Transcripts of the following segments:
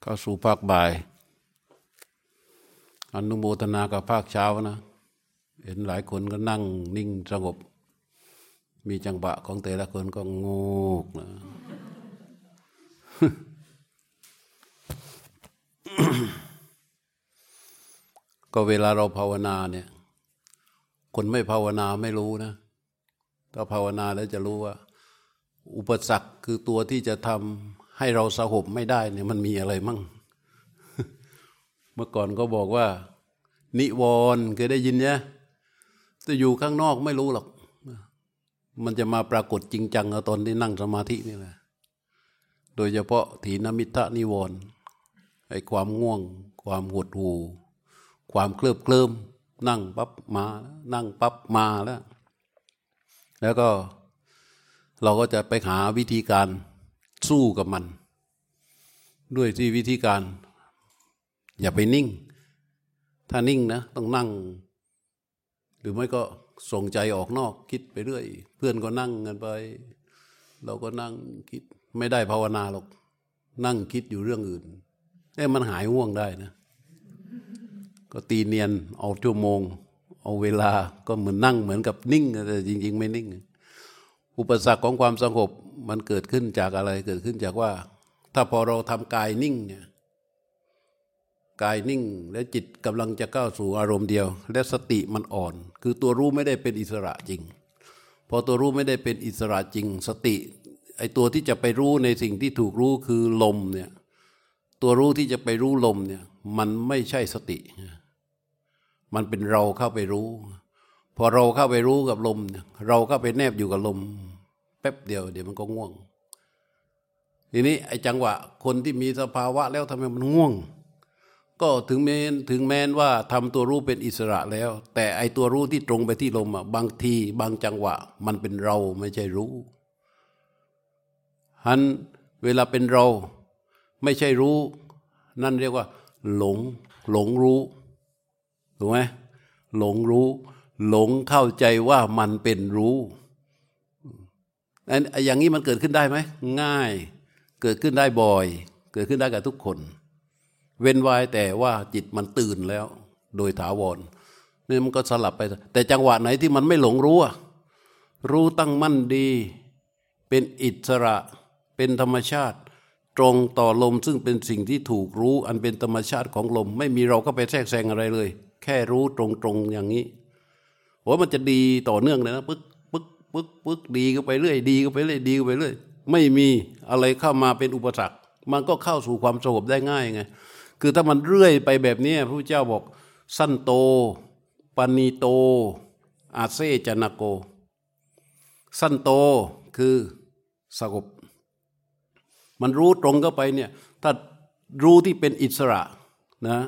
เข้าสู่ภาคบ่าย อนุโมทนากับภาคเช้านะ เห็นหลายคนก็นั่งนิ่งสงบ มีจังหวะของแต่ละคนก็งกนะก็เวลาเราภาวนาเนี่ย คนไม่ภาวนาไม่รู้นะ ถ้าภาวนาแล้วจะรู้ว่า อุปสรรคคือตัวที่จะทำ ให้เราสงบไม่ได้เนี่ยมันมีอะไรมั่ง เมื่อก่อนก็บอกว่า นิวรณ์เคยได้ยินเนี่ยแต่อยู่ข้างนอกไม่รู้หรอก มันจะมาปรากฏจริงจังเอาตอนที่นั่งสมาธินี่แหละโดยเฉพาะถีนมิทะนิวรณ์ไอ้ความง่วง ความหดหู่ความเคลิบเคลิ้มนั่งปั๊บมา นั่งปั๊บมาแล้ว แล้วก็เราก็จะไปหาวิธีการ สู้กับมัน ด้วยที่วิธีการ อย่าไปนิ่ง ถ้านิ่งนะ ต้องนั่ง หรือไม่ก็ส่งใจออกนอกคิดไปเรื่อย เพื่อนก็นั่งกันไป เราก็นั่งคิดไม่ได้ภาวนาหรอก นั่งคิดอยู่เรื่องอื่นเอ้มันหายห่วงได้นะ ก็ตีเนียนเอาชั่วโมง เอาเวลาก็เหมือนนั่งเหมือนกับนิ่ง แต่จริง ๆ ไม่นิ่ง อุปสรรคของความสงบ มันเกิดขึ้นจากอะไรเกิดขึ้นจากว่า ถ้าพอเราทำกายนิ่งเนี่ยกายนิ่งและจิตกำลังจะเข้าวสู่อารมณ์เดียว และสติมันอ่อน คือตัวรู้ไม่ได้เป็นอิสระจริง พอตัวรู้ไม่ได้เป็นอิสระจริง สติไอตัวที่จะไปรู้ในสิ่งที่ถูกรู้คือลมเนี่ยตัวรู้ที่จะไปรู้ลมเนี่ยมันไม่ใช่สติ มันเป็นเราเข้าไปรู้ พอเราเข้าไปรู้กับลม เราเข้าไปแนบอยู่กับลม ป๊บเดียวเดี๋ยวมันก็ง่วง ทีนี้ไอ้จังหวะคนที่มีสภาวะแล้วทำไมมันง่วง ก็ถึงแม้นถึงแม้นว่าทำตัวรู้เป็นอิสระแล้ว แต่ไอ้ตัวรู้ที่ตรงไปที่ลมอะบางทีบางจังหวะ มันเป็นเราไม่ใช่รู้ฮันเวลาเป็นเราไม่ใช่รู้ นั่นเรียกว่า หลง หลงรู้ถูกไหมหลงรู้ หลงเข้าใจว่ามันเป็นรู้ อันอย่างนี้มันเกิดขึ้นได้ไหมง่ายเกิดขึ้นได้บ่อย เกิดขึ้นได้กับทุกคน เว้นไว้แต่ว่าจิตมันตื่นแล้ว โดยถาวรนี่มันก็สลับไป แต่จังหวะไหนที่มันไม่หลงรู้รู้ตั้งมั่นดี เป็นอิสระเป็นธรรมชาติ ตรงต่อลมซึ่งเป็นสิ่งที่ถูกรู้ อันเป็นธรรมชาติของลม ไม่มีเราก็ไปแทรกแซงอะไรเลย แค่รู้ตรงๆอย่างนี้โอ้มันจะดีต่อเนื่องเลยนะปึ๊ก ปึ๊กปึ๊กดีก็ไปเรื่อยดีก็ไปเรื่อยดีก็ไปเรื่อยไม่มีอะไรเข้ามาเป็นอุปสรรค มันก็เข้าสู่ความสงบได้ง่ายไงคือถ้ามันเรื่อยไปแบบนี้พระเจ้าบอกสั้นโตปณีโต อาเซจนาโก สั้นโตคือสงบมันรู้ตรงเข้าไปเนี่ยถ้ารู้ที่เป็นอิสระนะ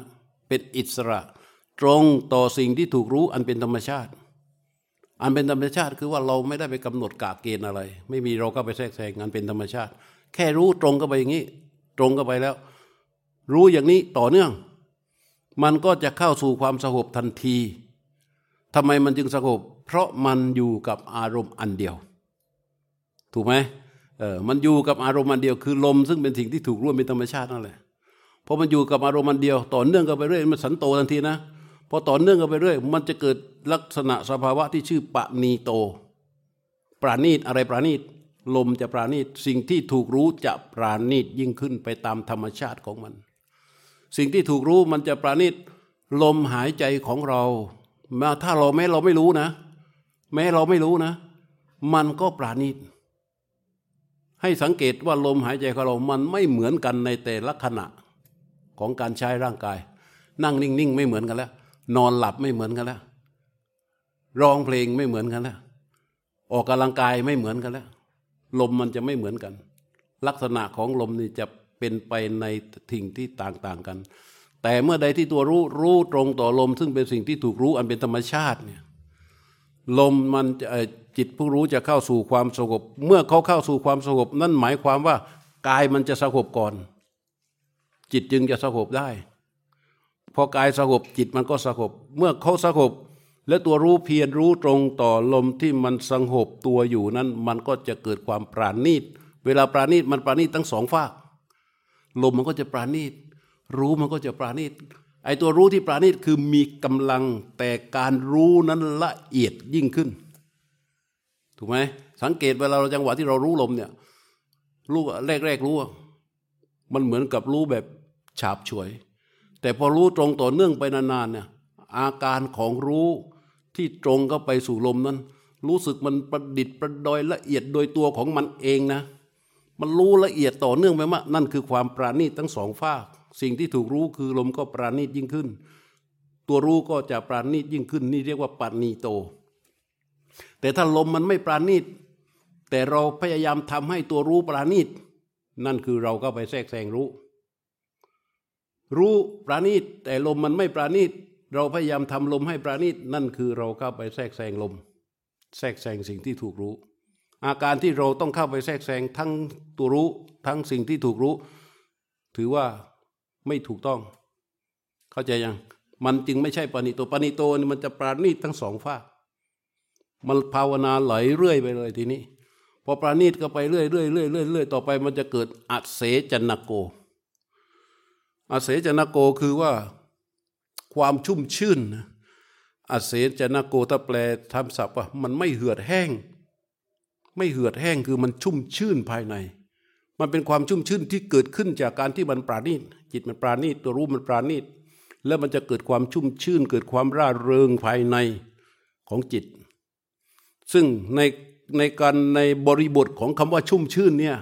เป็นอิสระ ตรงต่อสิ่งที่ถูกรู้อันเป็นธรรมชาติ อันเป็นธรรมชาติคือว่าเราไม่ได้ไปกำหนดกาเกณฑ์อะไร ไม่มีเราก็ไปแทรกแซงอันเป็นธรรมชาติ แค่รู้ตรงเข้าไปอย่างนี้ ตรงเข้าไปแล้ว รู้อย่างนี้ต่อเนื่อง มันก็จะเข้าสู่ความสงบทันทีทำไมมันจึงสงบเพราะมันอยู่กับอารมณ์อันเดียว ถูกไหมเออมันอยู่กับอารมณ์อันเดียว คือลมซึ่งเป็นสิ่งที่ถูกร่วมเป็นธรรมชาตินั่นแหละพอมันอยู่กับอารมณ์อันเดียว ต่อเนื่องกันไปเรื่อยมันสันโตทันทีนะ พอต่อเนื่องกันไปเรื่อยมันจะเกิดลักษณะสภาวะที่ชื่อปะนีโต ปราณีตอะไรปราณีตลมจะปราณีตสิ่งที่ถูกรู้จะปราณีตยิ่งขึ้นไปตามธรรมชาติของมัน สิ่งที่ถูกรู้มันจะปราณีตลมหายใจของเรามาถ้าเราแม้เราไม่รู้นะ แม้เราไม่รู้นะ มันก็ปราณีตให้สังเกตว่าลมหายใจของเรา มันไม่เหมือนกันในแต่ละขณะของการใช้ร่างกาย นั่งนิ่งๆ ไม่เหมือนกันแล้ว นอนหลับไม่เหมือนกันแล้วร้องเพลงไม่เหมือนกันแล้วออกกำลังกายไม่เหมือนกันแล้ว ลมมันจะไม่เหมือนกัน ลักษณะของลมนี่จะเป็นไปในทิ่งที่ต่างๆกัน แต่เมื่อใดที่ตัวรู้รู้ตรงต่อลม ซึ่งเป็นสิ่งที่ถูกรู้อันเป็นธรรมชาติเนี่ยลมมันจิตผู้รู้จะเข้าสู่ความสงบ เมื่อเขาเข้าสู่ความสงบ นั่นหมายความว่ากายมันจะสงบก่อน จิตจึงจะสงบได้ พอกายสงบจิตมันก็สงบเมื่อเขาสงบและตัวรู้เพียรรู้ตรงต่อลมที่มันสงบตัวอยู่นั้นมันก็จะเกิดความปราณีตเวลาปราณีตมันปราณีตทั้งสองฝากลมมันก็จะปราณีตรู้มันก็จะปราณีตไอตัวรู้ที่ปราณีตคือมีกำลังแต่การรู้นั้นละเอียดยิ่งขึ้น ถูกไหมสังเกตเวลาเราจังหวะที่เรารู้ลมเนี่ยรู้แรกแรกรู้มันเหมือนกับรู้แบบฉาบฉวย แต่พอรู้ตรงต่อเนื่องไปนานๆเนี่ยอาการของรู้ที่ตรงเข้าไปสู่ลมนั้น รู้สึกมันประดิษฐ์ประดอยละเอียดโดยตัวของมันเองนะ มันรู้ละเอียดต่อเนื่องไปมากนั่นคือความปราณีตทั้งสองฝากสิ่งที่ถูกรู้คือลมก็ปราณีตยิ่งขึ้น ตัวรู้ก็จะปราณีตยิ่งขึ้น นี่เรียกว่าปาณีโต แต่ถ้าลมมันไม่ปราณีตแต่เราพยายามทำให้ตัวรู้ปราณีตนั่นคือเราก็ไปแทรกแซงรู้ รู้ปราณีตแต่ลมมันไม่ปราณีตเราพยายามทำลมให้ปราณีตนั่นคือเราเข้าไปแทรกแซงลม แทรกแซงสิ่งที่ถูกรู้ อาการที่เราต้องเข้าไปแทรกแซงทั้งตัวรู้ทั้งสิ่งที่ถูกรู้ ถือว่าไม่ถูกต้อง เข้าใจยังมันจึงไม่ใช่ปณิโตปณิโตนี่มันจะปราณีตทั้งสองฝ้ามันภาวนาไหลเรื่อยไปเลยทีนี้ พอปราณีตก็ไปเรื่อยเรื่อยเรื่อยเรื่อยเรื่อยต่อไปมันจะเกิดอัเสจนโก อัเสจนโกคือว่าความชุ่มชื่นอัเสจนโกถ้าแปลทำศัพท์ว่ามันไม่เหือดแห้ง ไม่เหือดแห้งคือมันชุ่มชื่นภายใน มันเป็นความชุ่มชื่นที่เกิดขึ้นจากการที่มันปราณีตจิตมันปราณีตตัวรู้มันปราณีตแล้วมันจะเกิดความชุ่มชื่น เกิดความร่าเริงภายในของจิต ซึ่งในในการในบริบทของคำว่าชุ่มชื่นเนี่ย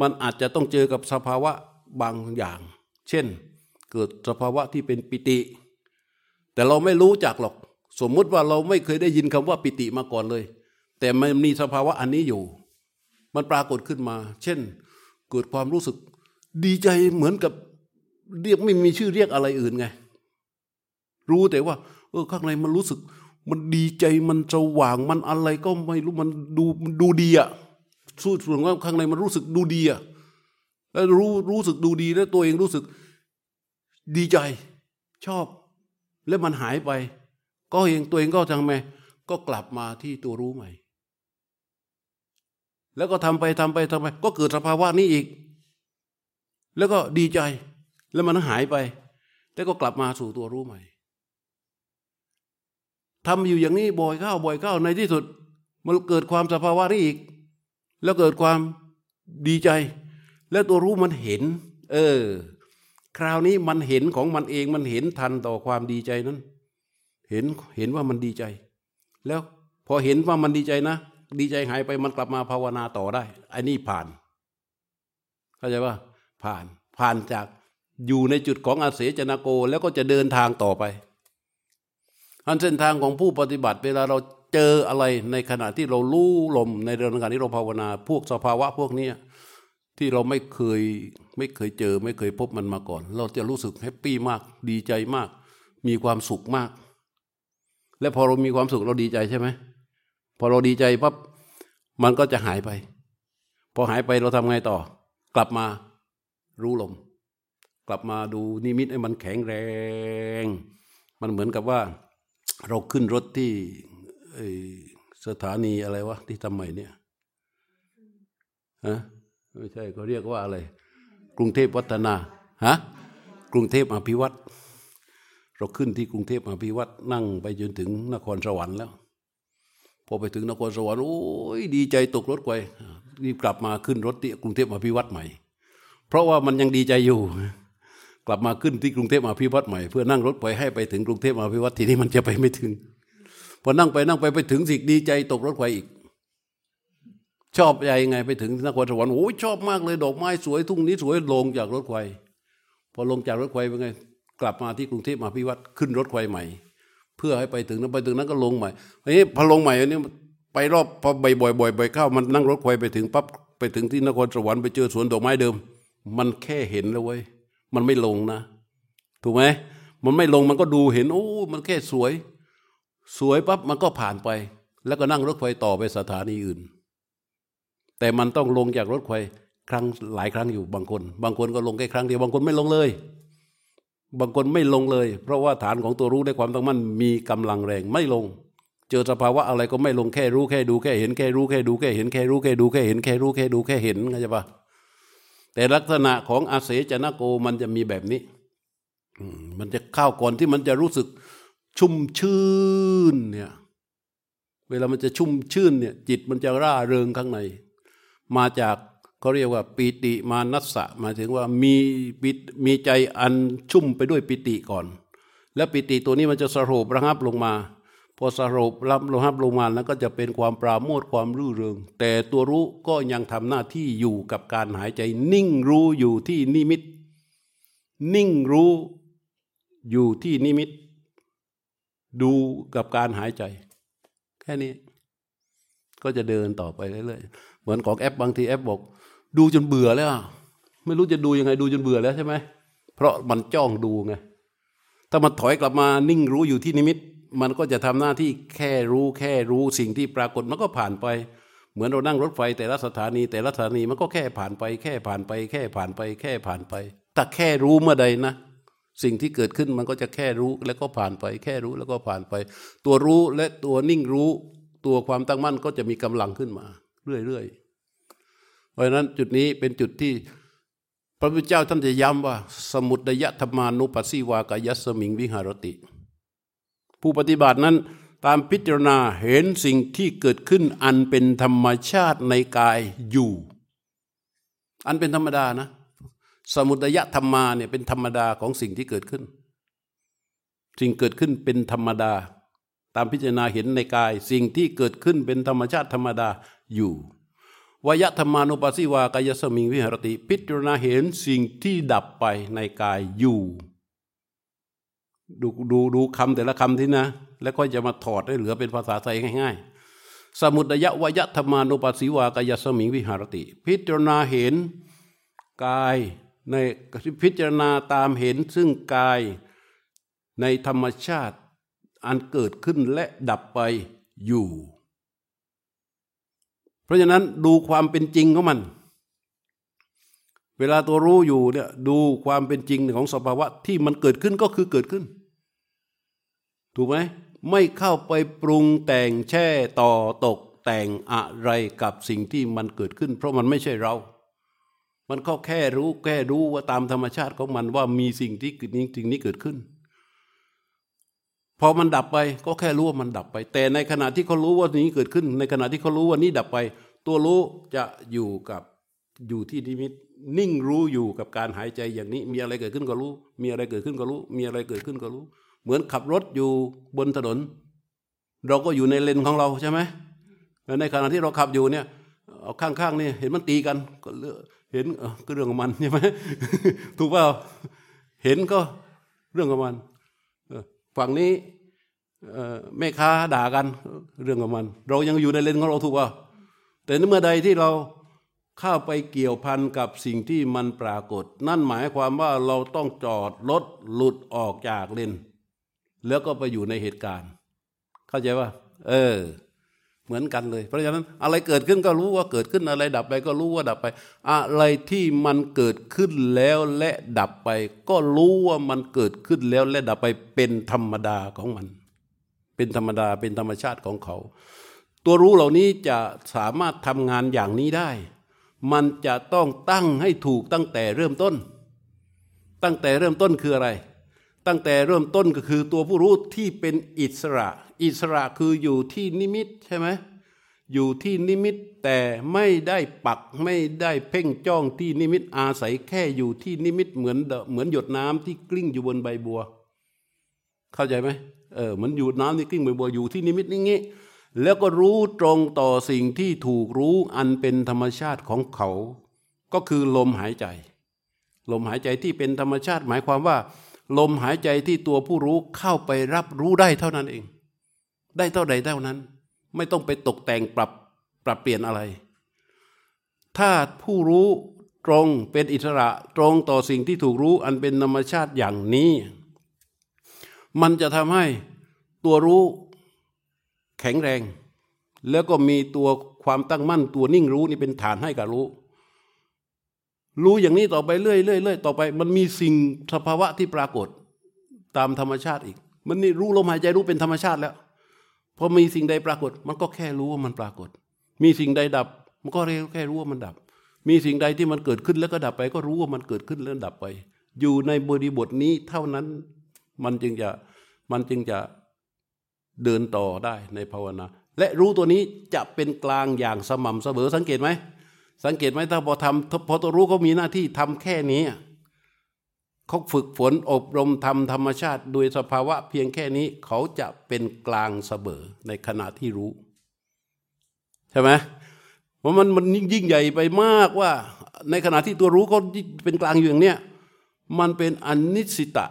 มันอาจจะต้องเจอกับสภาวะบางอย่าง เช่น เกิดสภาวะที่เป็นปิติ แต่เราไม่รู้จักหรอก สมมุติว่าเราไม่เคยได้ยินคำว่าปิติมาก่อนเลย แต่มันมีสภาวะอันนี้อยู่ มันปรากฏขึ้นมา เช่น เกิดความรู้สึก ดีใจเหมือนกับเรียกไม่มีชื่อเรียกอะไรอื่นไง รู้แต่ว่า เออข้างในมันรู้สึก มันดีใจมันสว่างมันอะไรก็ไม่รู้มันดูมันดูดีอะสู้ส่วนว่าข้างในมันรู้สึกดูดีอะแล้วรู้รู้สึกดูดีแล้วตัวเองรู้สึก ดีใจชอบ แล้วมันหายไป ก็เองตัวเองก็ทำไงก็กลับมาที่ตัวรู้ใหม่ แล้วก็ทำไปทำไปทำไป ก็เกิดสภาวะนี้อีก แล้วก็ดีใจ แล้วมันหายไป แล้วก็กลับมาสู่ตัวรู้ใหม่ทำอยู่อย่างนี้บ่อยเข้าบ่อยเข้าในที่สุด มันเกิดความสภาวะนี้อีก แล้วเกิดความดีใจ แล้วตัวรู้มันเห็น เออ คราวนี้มันเห็นของมันเองมันเห็นทันต่อความดีใจนั้น เห็นเห็นว่ามันดีใจ แล้วพอเห็นว่ามันดีใจนะ ดีใจหายไปมันกลับมาภาวนาต่อได้อันนี้ผ่านเข้าใจว่าผ่านผ่านจากอยู่ในจุดของอาเสจนาโกแล้วก็จะเดินทางต่อไปอันเส้นทางของผู้ปฏิบัติเวลาเราเจออะไรในขณะที่เราลู่ลมในเรื่องการที่เราภาวนา พวกสภาวะพวกนี้ ที่เราไม่เคยไม่เคยเจอ ไม่เคยพบมันมาก่อน เราจะรู้สึกแฮปปี้มาก ดีใจมาก มีความสุขมาก และพอเรามีความสุขเราดีใจใช่ไหมพอเราดีใจปั๊บมันก็จะหายไป พอหายไปเราทำไงต่อ กลับมารู้ลม กลับมาดูนิมิตให้มันแข็งแรง มันเหมือนกับว่า เราขึ้นรถที่สถานีอะไรวะที่ทำใหม่เนี่ยฮะ ไม่ใช่เขาเรียกว่าอะไร กรุงเทพวัฒนาฮะกรุงเทพอภิวัตรเราขึ้นที่กรุงเทพอภิวัตรนั่งไปจนถึงนครสวรรค์แล้วพอไปถึงนครสวรรค์โอ้ยดีใจตกรถไปรีบกลับมาขึ้นรถที่กรุงเทพอภิวัตรใหม่ เพราะว่ามันยังดีใจอยู่ กลับมาขึ้นที่กรุงเทพมาพิวัตรใหม่ เพื่อนั่งรถไปให้ไปถึงกรุงเทพมาพิวัตรทีนี้มันจะไปไม่ถึงพอนั่งไปนั่งไปไปถึงสิดีใจตกรถไฟอีก ชอบใจยังไงไปถึงนครสวรรค์โอ้ยชอบมากเลย ดอกไม้สวยทุ่งนี้สวยลงจากรถไฟพอลงจากรถไฟเป็นไง กลับมาที่กรุงเทพมาพิวัตรขึ้นรถไฟใหม่ เพื่อให้ไปถึงนั้นไปถึงนั้นก็ลงใหม่อันนี้พอลงใหม่อันนี้ไปรอบพอบ่อยบ่อยบ่อยเข้ามันนั่งรถไฟไปถึงปั๊บไปถึงที่นครสวรรค์ไปเจอสวนดอกไม้เดิม มันแค่เห็นแล้วเว้ยมันไม่ลงนะ ถูกไหมมันไม่ลงมันก็ดูเห็นโอ้มันแค่สวย สวยปั๊บมันก็ผ่านไป แล้วก็นั่งรถไฟต่อไปสถานีอื่น แต่มันต้องลงจากรถไฟครั้งหลายครั้งอยู่บางคน บางคนก็ลงแค่ครั้งเดียวบางคนไม่ลงเลย บางคนไม่ลงเลย เพราะว่าฐานของตัวรู้ในความตั้งมั่นมีกำลังแรงไม่ลง เจอสภาวะอะไรก็ไม่ลงแค่รู้แค่ดูแค่เห็นแค่รู้แค่ดูแค่เห็นแค่รู้แค่ดูแค่เห็นแค่รู้แค่ดูแค่เห็นเข้าใจปะแต่ลักษณะของอาเสจนะโกมันจะมีแบบนี้มันจะเข้าก่อนที่มันจะรู้สึกชุ่มชื่นเนี่ย เวลามันจะชุ่มชื่นเนี่ย จิตมันจะร่าเริงข้างใน มาจากเขาเรียกว่าปิติมานัสสะหมายถึงว่ามีปิมีใจอันชุ่มไปด้วยปิติก่อน แล้วปิติตัวนี้มันจะสรุประงับลงมา พอสรุปรับลงับลงมาแล้วก็จะเป็นความปราโมทความรื่นเริง แต่ตัวรู้ก็ยังทำหน้าที่อยู่กับการหายใจ นิ่งรู้อยู่ที่นิมิต นิ่งรู้อยู่ที่นิมิต ดูกับการหายใจ แค่นี้ ก็จะเดินต่อไปเรื่อยๆ เหมือนของแอปบางทีแอปบอก ดูจนเบื่อแล้วไม่รู้จะดูยังไงดูจนเบื่อแล้วใช่ไหมเพราะมันจ้องดูไงถ้ามันถอยกลับมานิ่งรู้อยู่ที่นิมิต มันก็จะทำหน้าที่แค่รู้แค่รู้สิ่งที่ปรากฏมันก็ผ่านไป เหมือนเรานั่งรถไฟ แต่ละสถานี แต่ละสถานีมันก็แค่ผ่านไป แค่ผ่านไป แค่ผ่านไป แค่ผ่านไปแต่แค่รู้เมื่อใดนะ สิ่งที่เกิดขึ้นมันก็จะแค่รู้แล้วก็ผ่านไป แค่รู้แล้วก็ผ่านไป ตัวรู้และตัวนิ่งรู้ ตัวความตั้งมั่นก็จะมีกำลังขึ้นมา เรื่อยๆ เพราะฉะนั้นจุดนี้เป็นจุดที่พระพุทธเจ้าท่านจะย้ำว่า สมุดยธรรมานุปัสสิวากายัสมิงวิหารติ ผู้ปฏิบัตินั้นตามพิจารณาเห็นสิ่งที่เกิดขึ้นอันเป็นธรรมชาติในกายอยู่ อันเป็นธรรมดานะ สมุทยธรรมาเนี่ยเป็นธรรมดาของสิ่งที่เกิดขึ้น สิ่งเกิดขึ้นเป็นธรรมดา ตามพิจารณาเห็นในกาย สิ่งที่เกิดขึ้นเป็นธรรมชาติธรรมดา อยู่วยธรรมานุปัสสิวากายสมิงวิหรติ พิจารณาเห็นสิ่งที่ดับไปในกายอยู่ ดูดูดูคำแต่ละคำที่นะ แล้วก็จะมาถอดให้เหลือเป็นภาษาไทยง่าย ๆ สมุดยะวยธรรมานุปัสสิวากายสมิงวิหารติ พิจารณาเห็นกายในพิจารณาตามเห็นซึ่งกายในธรรมชาติอันเกิดขึ้นและดับไปอยู่ เพราะฉะนั้นดูความเป็นจริงของมัน เวลาตัวรู้อยู่เนี่ยดูความเป็นจริงของสภาวะที่มันเกิดขึ้นก็คือเกิดขึ้น ถูกไหมไม่เข้าไปปรุงแต่งแช่ต่อตกแต่งอะไรกับสิ่งที่มันเกิดขึ้น เพราะมันไม่ใช่เรา มันก็แค่รู้แค่รู้ว่าตามธรรมชาติของมันว่ามีสิ่งที่เกิดนี้สิ่งนี้เกิดขึ้น พอมันดับไปก็แค่รู้ว่ามันดับไป แต่ในขณะที่เขารู้ว่านี้เกิดขึ้น ในขณะที่เขารู้ว่านี้ดับไป ตัวรู้จะอยู่กับอยู่ที่นิมิตนิ่งรู้อยู่กับการหายใจอย่างนี้ มีอะไรเกิดขึ้นก็รู้ มีอะไรเกิดขึ้นก็รู้ มีอะไรเกิดขึ้นก็รู้ เหมือนขับรถอยู่บนถนน เราก็อยู่ในเลนของเราใช่ไหมในขณะที่เราขับอยู่เนี่ยเอาข้างๆนี่เห็นมันตีกันก็เห็นก็เรื่องของมันใช่ไหมถูกเปล่าเห็นก็เรื่องของมัน ฝั่งนี้แม่ค้าด่ากันเรื่องของมัน เรายังอยู่ในเลนของเราถูกป่ะแต่เมื่อใดที่เราเข้าไปเกี่ยวพันกับสิ่งที่มันปรากฏ นั่นหมายความว่าเราต้องจอดรถหลุดออกจากเลนแล้วก็ไปอยู่ในเหตุการณ์ เข้าใจว่าเออ เหมือนกันเลย เพราะฉะนั้นอะไรเกิดขึ้นก็รู้ว่าเกิดขึ้นอะไรดับไปก็รู้ว่าดับไป อะไรที่มันเกิดขึ้นแล้วและดับไป ก็รู้ว่ามันเกิดขึ้นแล้วและดับไปเป็นธรรมดาของมัน เป็นธรรมดาเป็นธรรมชาติของเขา ตัวรู้เหล่านี้จะสามารถทำงานอย่างนี้ได้ มันจะต้องตั้งให้ถูกตั้งแต่เริ่มต้น ตั้งแต่เริ่มต้นคืออะไร ตั้งแต่เริ่มต้นก็คือตัวผู้รู้ที่เป็นอิสระ อิสระคืออยู่ที่นิมิตใช่ไหมอยู่ที่นิมิตแต่ไม่ได้ปักไม่ได้เพ่งจ้องที่นิมิตอาศัยแค่อยู่ที่นิมิตเหมือนเหมือนหยดน้ำที่กลิ้งอยู่บนใบบัว เข้าใจไหมเออเหมือนหยดน้ำที่กลิ้งใบบัวอยู่ที่นิมิตนี่งี้แล้วก็รู้ตรงต่อสิ่งที่ถูกรู้อันเป็นธรรมชาติของเขา ก็คือลมหายใจ ลมหายใจที่เป็นธรรมชาติหมายความว่า ลมหายใจที่ตัวผู้รู้เข้าไปรับรู้ได้เท่านั้นเอง ได้เท่าใดเท่านั้น ไม่ต้องไปตกแต่งปรับปรับเปลี่ยนอะไร ถ้าผู้รู้ตรงเป็นอิสระตรงต่อสิ่งที่ถูกรู้อันเป็นธรรมชาติอย่างนี้ มันจะทำให้ตัวรู้แข็งแรง แล้วก็มีตัวความตั้งมั่นตัวนิ่งรู้นี่เป็นฐานให้กับรู้ รู้อย่างนี้ต่อไปเรื่อยเรื่อยต่อไป มันมีสิ่งสภาวะที่ปรากฏตามธรรมชาติอีก มันนี่รู้ลมหายใจรู้เป็นธรรมชาติแล้ว พอมีสิ่งใดปรากฏ มันก็แค่รู้ว่ามันปรากฏ มีสิ่งใดดับ มันก็เรียกแค่รู้ว่ามันดับ มีสิ่งใดที่มันเกิดขึ้นแล้วก็ดับไป ก็รู้ว่ามันเกิดขึ้นแล้วดับไป อยู่ในบริบทนี้เท่านั้นมันจึงจะมันจึงจะเดินต่อได้ในภาวนา และรู้ตัวนี้จะเป็นกลางอย่างสม่ำเสมอสังเกตไหมสังเกตไหมถ้าพอทำพอตัวรู้เขามีหน้าที่ทำแค่นี้ เขาฝึกฝนอบรมทำธรรมชาติ โดยสภาวะเพียงแค่นี้เขาจะเป็นกลางเสมอในขณะที่รู้ ใช่ไหมเพราะมันมันยิ่งใหญ่ไปมากว่า ในขณะที่ตัวรู้เขาเป็นกลางอยู่อย่างเนี้ยมันเป็นอนิสิตะ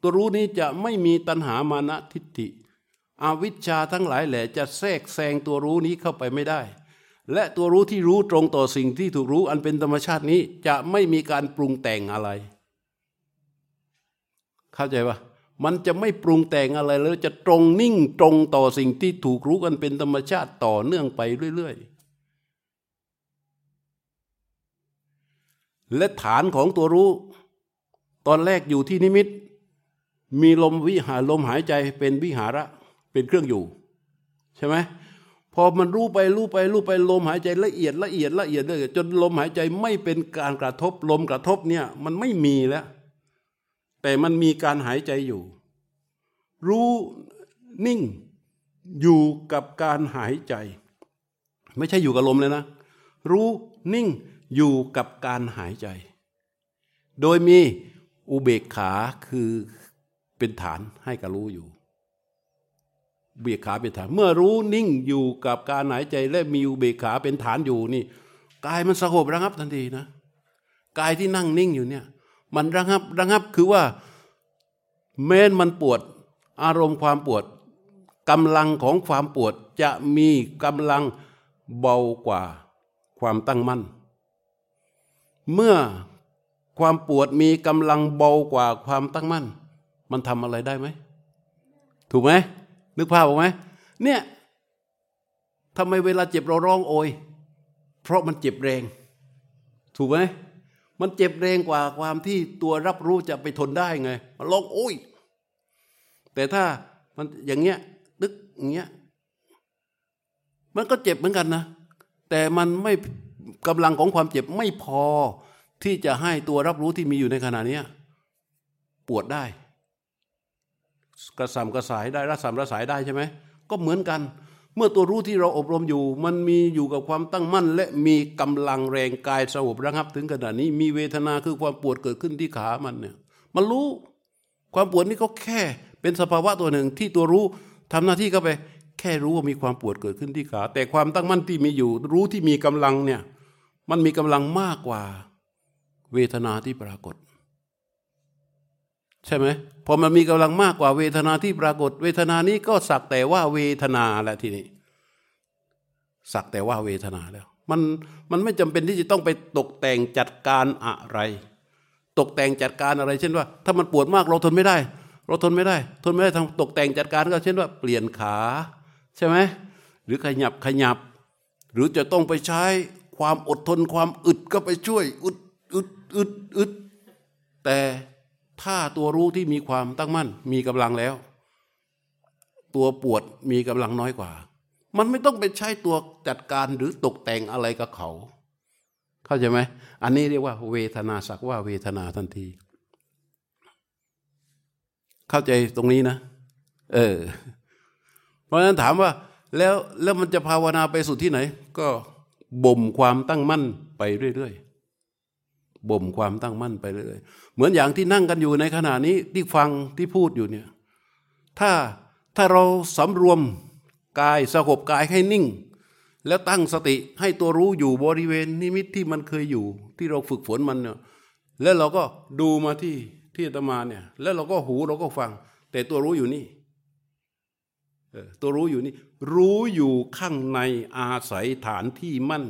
ตัวรู้นี้จะไม่มีตัณหามานะทิฏฐิอวิชชาทั้งหลายแหละจะแทรกแซงตัวรู้นี้เข้าไปไม่ได้ และตัวรู้ที่รู้ตรงต่อสิ่งที่ถูกรู้อันเป็นธรรมชาตินี้จะไม่มีการปรุงแต่งอะไร เข้าใจปะมันจะไม่ปรุงแต่งอะไรเลยจะตรงนิ่งตรงต่อสิ่งที่ถูกรู้กันเป็นธรรมชาติต่อเนื่องไปเรื่อยๆ และฐานของตัวรู้ ตอนแรกอยู่ที่นิมิต มีลมวิหารลมหายใจเป็นวิหาระเป็นเครื่องอยู่ ใช่ไหมพอมันรู้ไปรู้ไปรู้ไปลมหายใจละเอียดละเอียดละเอียดเลยจนลมหายใจไม่เป็นการกระทบลมกระทบเนี่ยมันไม่มีแล้ว แต่มันมีการหายใจอยู่ รู้นิ่งอยู่กับการหายใจ ไม่ใช่อยู่กับลมเลยนะ รู้นิ่งอยู่กับการหายใจ โดยมีอุเบกขาคือเป็นฐานให้กับรู้อยู่เบียขาเป็นฐาน เมื่อรู้นิ่งอยู่กับการหายใจและมีอุเบกขาเป็นฐานอยู่นี่กายมันสงบระงับทันทีนะกายที่นั่งนิ่งอยู่เนี่ย มันระงับระงับคือว่าแม้นมันปวด อารมณ์ความปวดกำลังของความปวดจะมีกำลังเบากว่าความตั้งมั่น เมื่อความปวดมีกำลังเบากว่าความตั้งมั่น มันทำอะไรได้ไหม ถูกไหมนึกภาพออกไหมเนี่ยทำไมเวลาเจ็บเราร้องโอย เพราะมันเจ็บแรง ถูกไหม มันเจ็บแรงกว่าความที่ตัวรับรู้จะไปทนได้ไง มันร้องโอ้ย แต่ถ้ามันอย่างเงี้ยตึกอย่างเงี้ย มันก็เจ็บเหมือนกันนะ แต่มันไม่กำลังของความเจ็บไม่พอที่จะให้ตัวรับรู้ที่มีอยู่ในขณะนี้ปวดได้ กระสำกระสายได้รัสำระสายได้ใช่ไหมก็เหมือนกัน เมื่อตัวรู้ที่เราอบรมอยู่ มันมีอยู่กับความตั้งมั่น และมีกำลังแรงกายสงบระงับ ถึงขนาดนี้มีเวทนาคือความปวดเกิดขึ้นที่ขามันเนี่ยมันรู้ความปวดนี่ก็แค่เป็นสภาวะตัวหนึ่งที่ตัวรู้ทำหน้าที่เข้าไป แค่รู้ว่ามีความปวดเกิดขึ้นที่ขา แต่ความตั้งมั่นที่มีอยู่ รู้ที่มีกำลังเนี่ยมันมีกำลังมากกว่าเวทนาที่ปรากฏ ใช่ไหมพอมันมีกำลังมากกว่าเวทนาที่ปรากฏ เวทนานี้ก็สักแต่ว่าเวทนาแหละทีนี้สักแต่ว่าเวทนาแล้ว มันมันไม่จำเป็นที่จะต้องไปตกแต่งจัดการอะไร ตกแต่งจัดการอะไร เช่นว่า ถ้ามันปวดมากเราทนไม่ได้ เราทนไม่ได้ ทนไม่ได้ทำตกแต่งจัดการก็เช่นว่า เปลี่ยนขา ใช่ไหมหรือขยับขยับ หรือจะต้องไปใช้ความอดทนความอึดก็ไปช่วย อึดอึดอึดอึดแต่ ถ้าตัวรู้ที่มีความตั้งมั่น มีกำลังแล้ว ตัวปวดมีกำลังน้อยกว่า มันไม่ต้องไปใช้ตัวจัดการหรือตกแต่งอะไรกับเขา เข้าใจไหมอันนี้เรียกว่า เวทนาสักว่าเวทนาทันที เข้าใจตรงนี้นะ เออ เพราะฉะนั้นถามว่า แล้วแล้วมันจะภาวนาไปสุดที่ไหน ก็บ่มความตั้งมั่นไปเรื่อยๆบ่มความตั้งมั่นไปเรื่อยๆ เหมือนอย่างที่นั่งกันอยู่ในขณะนี้ที่ฟังที่พูดอยู่เนี่ยถ้าถ้าเราสำรวมกายสงบกายให้นิ่ง แล้วตั้งสติให้ตัวรู้อยู่บริเวณนิมิตที่มันเคยอยู่ ที่เราฝึกฝนมันเนี่ยแล้วเราก็ดูมาที่ที่ตมาเนี่ย แล้วเราก็หูเราก็ฟัง แต่ตัวรู้อยู่นี่ตัวรู้อยู่นี่ รู้อยู่ข้างในอาศัยฐานที่มั่น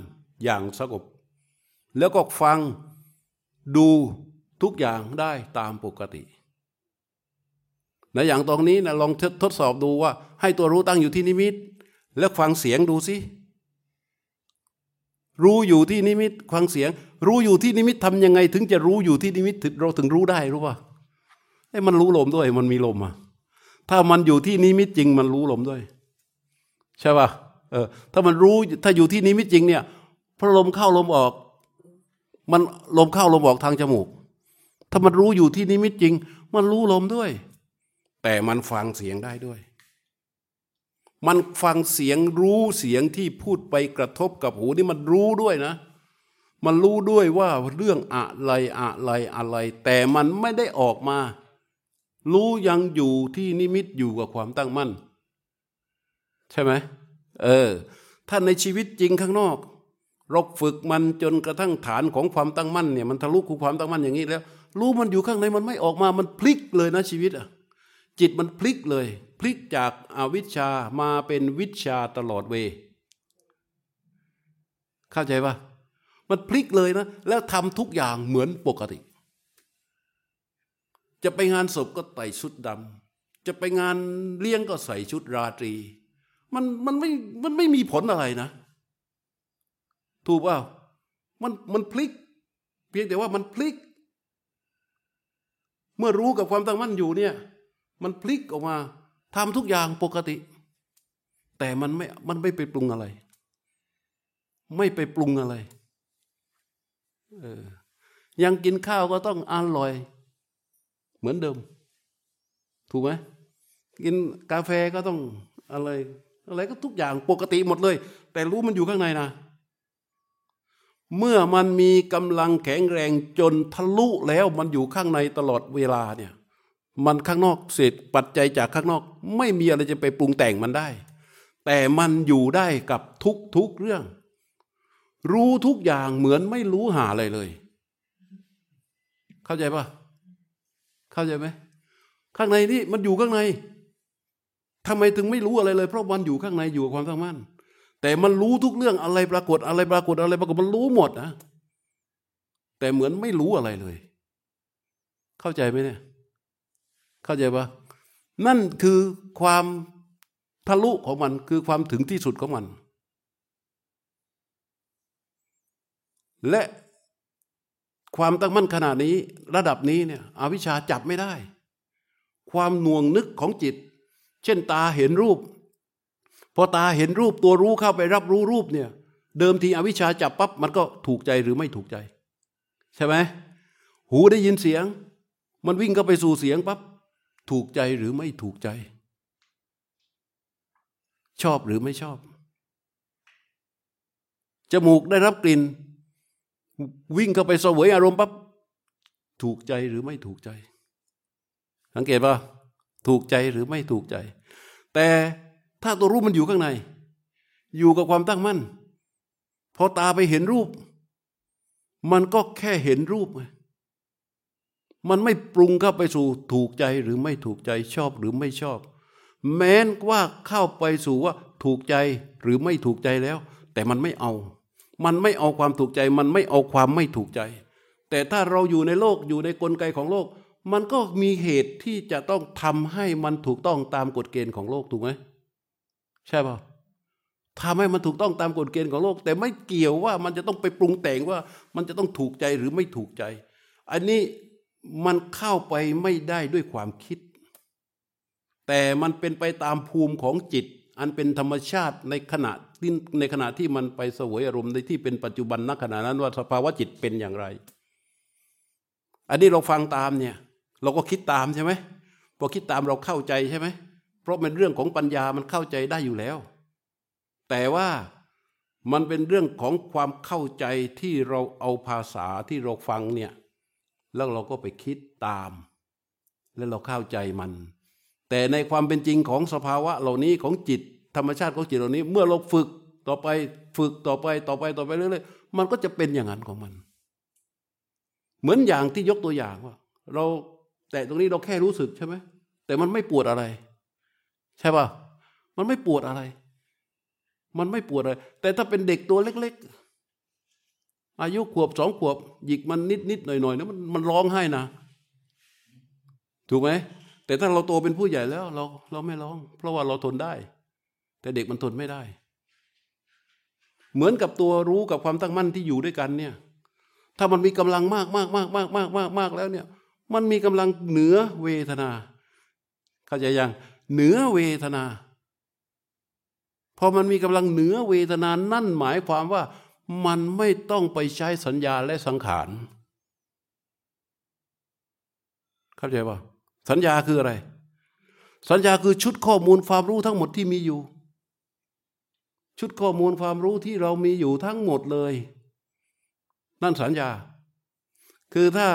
อย่างสงบแล้วก็ฟังดู ทุกอย่างได้ตามปกตินะอย่างตรงนี้นะลองทดสอบดูว่า ให้ตัวรู้ตั้งอยู่ที่นิมิต แล้วฟังเสียงดูสิรู้อยู่ที่นิมิตฟังเสียง รู้อยู่ที่นิมิตทำยังไง ถึงจะรู้อยู่ที่นิมิตเราถึงรู้ได้รู้ป่ะไอ้มันรู้ลมด้วย มันมีลมอะถ้ามันอยู่ที่นิมิตจริง มันรู้ลมด้วย ใช่ป่ะเออถ้ามันรู้ถ้าอยู่ที่นิมิตจริงเนี่ยพอลมเข้าลมออก มันลมเข้าลมออกทางจมูก ถ้ามันรู้อยู่ที่นิมิตจริง มันรู้ลมด้วย แต่มันฟังเสียงได้ด้วย มันฟังเสียงรู้เสียงที่พูดไปกระทบกับหูนี่มันรู้ด้วยนะ มันรู้ด้วยว่าเรื่องอะไรอะไรอะไร แต่มันไม่ได้ออกมา รู้ยังอยู่ที่นิมิตอยู่กับความตั้งมั่น ใช่ไหมเออ ถ้าในชีวิตจริงข้างนอกเราฝึกมันจนกระทั่งฐานของความตั้งมั่นเนี่ยมันทะลุคูความตั้งมั่นอย่างนี้แล้ว รู้มันอยู่ข้างในมันไม่ออกมามันพลิกเลยนะชีวิตอะจิตมันพลิกเลย พลิกจากอาวิชชามาเป็นวิชาตลอดเว เข้าใจปะมันพลิกเลยนะ แล้วทำทุกอย่างเหมือนปกติ จะไปงานศพก็ใส่ชุดดำจะไปงานเลี้ยงก็ใส่ชุดราตรี มันมันไม่มันไม่มีผลอะไรนะ ถูกเปล่ามันมันพลิก เพียงแต่ว่ามันพลิก เมื่อรู้กับความตั้งมั่นอยู่เนี่ย มันพลิกออกมาทำทุกอย่างปกติ แต่มันไม่มันไม่ไปปรุงอะไร ไม่ไปปรุงอะไรเออยังกินข้าวก็ต้องอร่อย เหมือนเดิม ถูกไหมกินกาแฟก็ต้องอะไร อะไรก็ทุกอย่างปกติหมดเลย แต่รู้มันอยู่ข้างในนะ เมื่อมันมีกำลังแข็งแรงจนทะลุแล้วมันอยู่ข้างในตลอดเวลาเนี่ยมันข้างนอกเศษปัจจัยจากข้างนอก ไม่มีอะไรจะไปปรุงแต่งมันได้ แต่มันอยู่ได้กับทุกทุกเรื่อง รู้ทุกอย่างเหมือนไม่รู้หาอะไรเลย เข้าใจปะเข้าใจไหมข้างในนี่มันอยู่ข้างในทำไมถึงไม่รู้อะไรเลย เพราะมันอยู่ข้างในอยู่กับความตั้งมั่น แต่มันรู้ทุกเรื่องอะไรปรากฏอะไรปรากฏอะไรปรากฏมันรู้หมดนะแต่เหมือนไม่รู้อะไรเลย เข้าใจไหมเนี่ย เข้าใจปะนั่นคือความทะลุของมันคือความถึงที่สุดของมัน และความตั้งมั่นขนาดนี้ระดับนี้เนี่ยอวิชชาจับไม่ได้ ความหน่วงนึกของจิต เช่นตาเห็นรูป พอตาเห็นรูปตัวรู้เข้าไปรับรู้รูปเนี่ย เดิมทีอวิชชาจับปั๊บมันก็ถูกใจหรือไม่ถูกใจ ใช่ไหมหูได้ยินเสียง มันวิ่งเข้าไปสู่เสียงปั๊บถูกใจหรือไม่ถูกใจ ชอบหรือไม่ชอบ จมูกได้รับกลิ่น วิ่งเข้าไปสวยอารมณ์ปั๊บถูกใจหรือไม่ถูกใจ สังเกตป่ะถูกใจหรือไม่ถูกใจ แต่ ถ้าตัวรู้มันอยู่ข้างใน อยู่กับความตั้งมั่นพอตาไปเห็นรูป มันก็แค่เห็นรูป มันไม่ปรุงเข้าไปสู่ถูกใจหรือไม่ถูกใจชอบหรือไม่ชอบ แม้นว่าเข้าไปสู่ว่าถูกใจหรือไม่ถูกใจแล้ว แต่มันไม่เอา มันไม่เอาความถูกใจ มันไม่เอาความไม่ถูกใจ แต่ถ้าเราอยู่ในโลกอยู่ในกลไกของโลก มันก็มีเหตุที่จะต้องทำให้มันถูกต้องตามกฎเกณฑ์ของโลกถูกไหม ใช่ป่ะทำให้มันถูกต้องตามกฎเกณฑ์ของโลก แต่ไม่เกี่ยวว่ามันจะต้องไปปรุงแต่งว่ามันจะต้องถูกใจหรือไม่ถูกใจ อันนี้มันเข้าไปไม่ได้ด้วยความคิด แต่มันเป็นไปตามภูมิของจิต อันเป็นธรรมชาติในขณะที่ในขณะที่มันไปสวยอารมณ์ในที่เป็นปัจจุบันณขณะนั้นว่าสภาวะจิตเป็นอย่างไร อันนี้เราฟังตามเนี่ย เราก็คิดตามใช่ไหมพอคิดตามเราเข้าใจใช่ไหม ราะเป็นเรื่องของปัญญามันเข้าใจได้อยู่แล้ว แต่ว่ามันเป็นเรื่องของความเข้าใจที่เราเอาภาษาที่เราฟังเนี่ยแล้วเราก็ไปคิดตาม แล้วเราเข้าใจมัน แต่ในความเป็นจริงของสภาวะเหล่านี้ของจิต ธรรมชาติของจิตเหล่านี้ เมื่อเราฝึกต่อไปฝึกต่อไปต่อไปต่อไปเรื่อยๆมันก็จะเป็นอย่างนั้นของมัน เหมือนอย่างที่ยกตัวอย่างว่า เราแต่ตรงนี้เราแค่รู้สึกใช่ไหมแต่มันไม่ปวดอะไร ใช่ป่ะมันไม่ปวดอะไร มันไม่ปวดอะไร แต่ถ้าเป็นเด็กตัวเล็ก ๆ อายุขวบสองขวบ หยิกมันนิดนิดหน่อยหน่อยนะมันมันร้องไห้นะ ถูกไหมแต่ถ้าเราโตเป็นผู้ใหญ่แล้ว เราเราไม่ร้อง เพราะว่าเราทนได้ แต่เด็กมันทนไม่ได้ เหมือนกับตัวรู้กับความตั้งมั่นที่อยู่ด้วยกันเนี่ย ถ้ามันมีกำลังมากมากมากมากมากมากมากแล้วเนี่ย มันมีกำลังเหนือเวทนา เข้าใจยัง เหนือเวทนา พอมันมีกำลังเหนือเวทนานั่นหมายความว่ามันไม่ต้องไปใช้สัญญาและสังขารเข้าใจป่ะสัญญาคืออะไร สัญญาคือชุดข้อมูลความรู้ทั้งหมดที่มีอยู่ ชุดข้อมูลความรู้ที่เรามีอยู่ทั้งหมดเลย นั่นสัญญา คือถ้า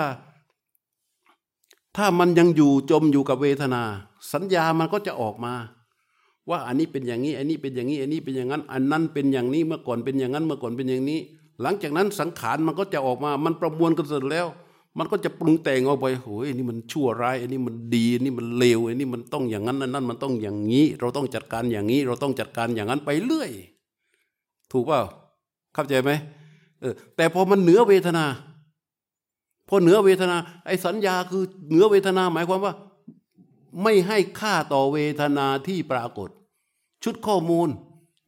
ถ้ามันยังอยู่จมอยู่กับเวทนา สัญญามันก็จะออกมา ว่าอันนี้เป็นอย่างนี้ อันนี้เป็นอย่างนี้ อันนี้เป็นอย่างนั้น อันนั้นเป็นอย่างนี้เมื่อก่อนเป็นอย่างนั้น เมื่อก่อนเป็นอย่างนี้ หลังจากนั้นสังขารมันก็จะออกมา มันประมวลกันเสร็จแล้ว มันก็จะปรุงแต่งออกไปโอ้ยนี่มันชั่วร้ายอันนี้มันดีอันนี้มันเลวอันนี้มันต้องอย่างนั้นนั่นมันต้องอย่างนี้ เราต้องจัดการอย่างนี้ เราต้องจัดการอย่างนั้นไปเรื่อย ถูกเปล่าเข้าใจไหมเออแต่พอมันเหนือเวทนาพอเหนือเวทนาไอ้สัญญาคือเหนือเวทนาหมายความว่า ไม่ให้ค่าต่อเวทนาที่ปรากฏ ชุดข้อมูล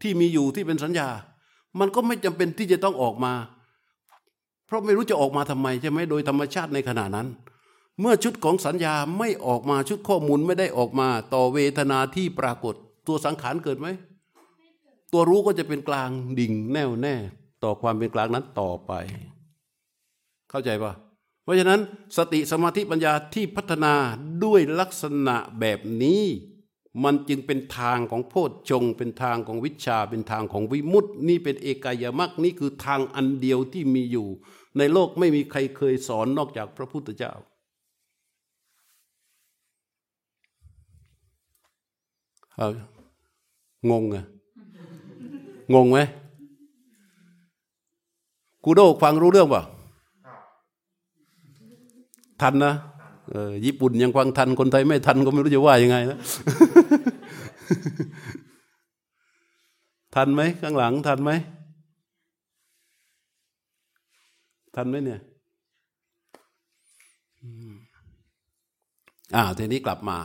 ที่มีอยู่ที่เป็นสัญญา มันก็ไม่จำเป็นที่จะต้องออกมา เพราะไม่รู้จะออกมาทำไมใช่ไหมโดยธรรมชาติในขณะนั้น เมื่อชุดของสัญญาไม่ออกมาชุดข้อมูลไม่ได้ออกมา ต่อเวทนาที่ปรากฏ ตัวสังขารเกิดไหมตัวรู้ก็จะเป็นกลางดิ่งแน่วแน่ ต่อความเป็นกลางนั้นต่อไป เข้าใจปะ เพราะฉะนั้นสติสมาธิปัญญาที่พัฒนาด้วยลักษณะแบบนี้ มันจึงเป็นทางของโพชฌงเป็นทางของวิชา เป็นทางของวิมุตติ นี่เป็นเอกายมรรคนี่คือทางอันเดียวที่มีอยู่ ในโลกไม่มีใครเคยสอนนอกจากพระพุทธเจ้า เอองงอะงงไหมกูโดฟังรู้เรื่องป่ะ ทันนะญี่ปุ่นยังฟังทันคนไทยไม่ทันก็ไม่รู้จะว่ายังไงนะทันไหมข้างหลังทันไหมทันไหมเนี่ยอ่าทีนี้กลับมา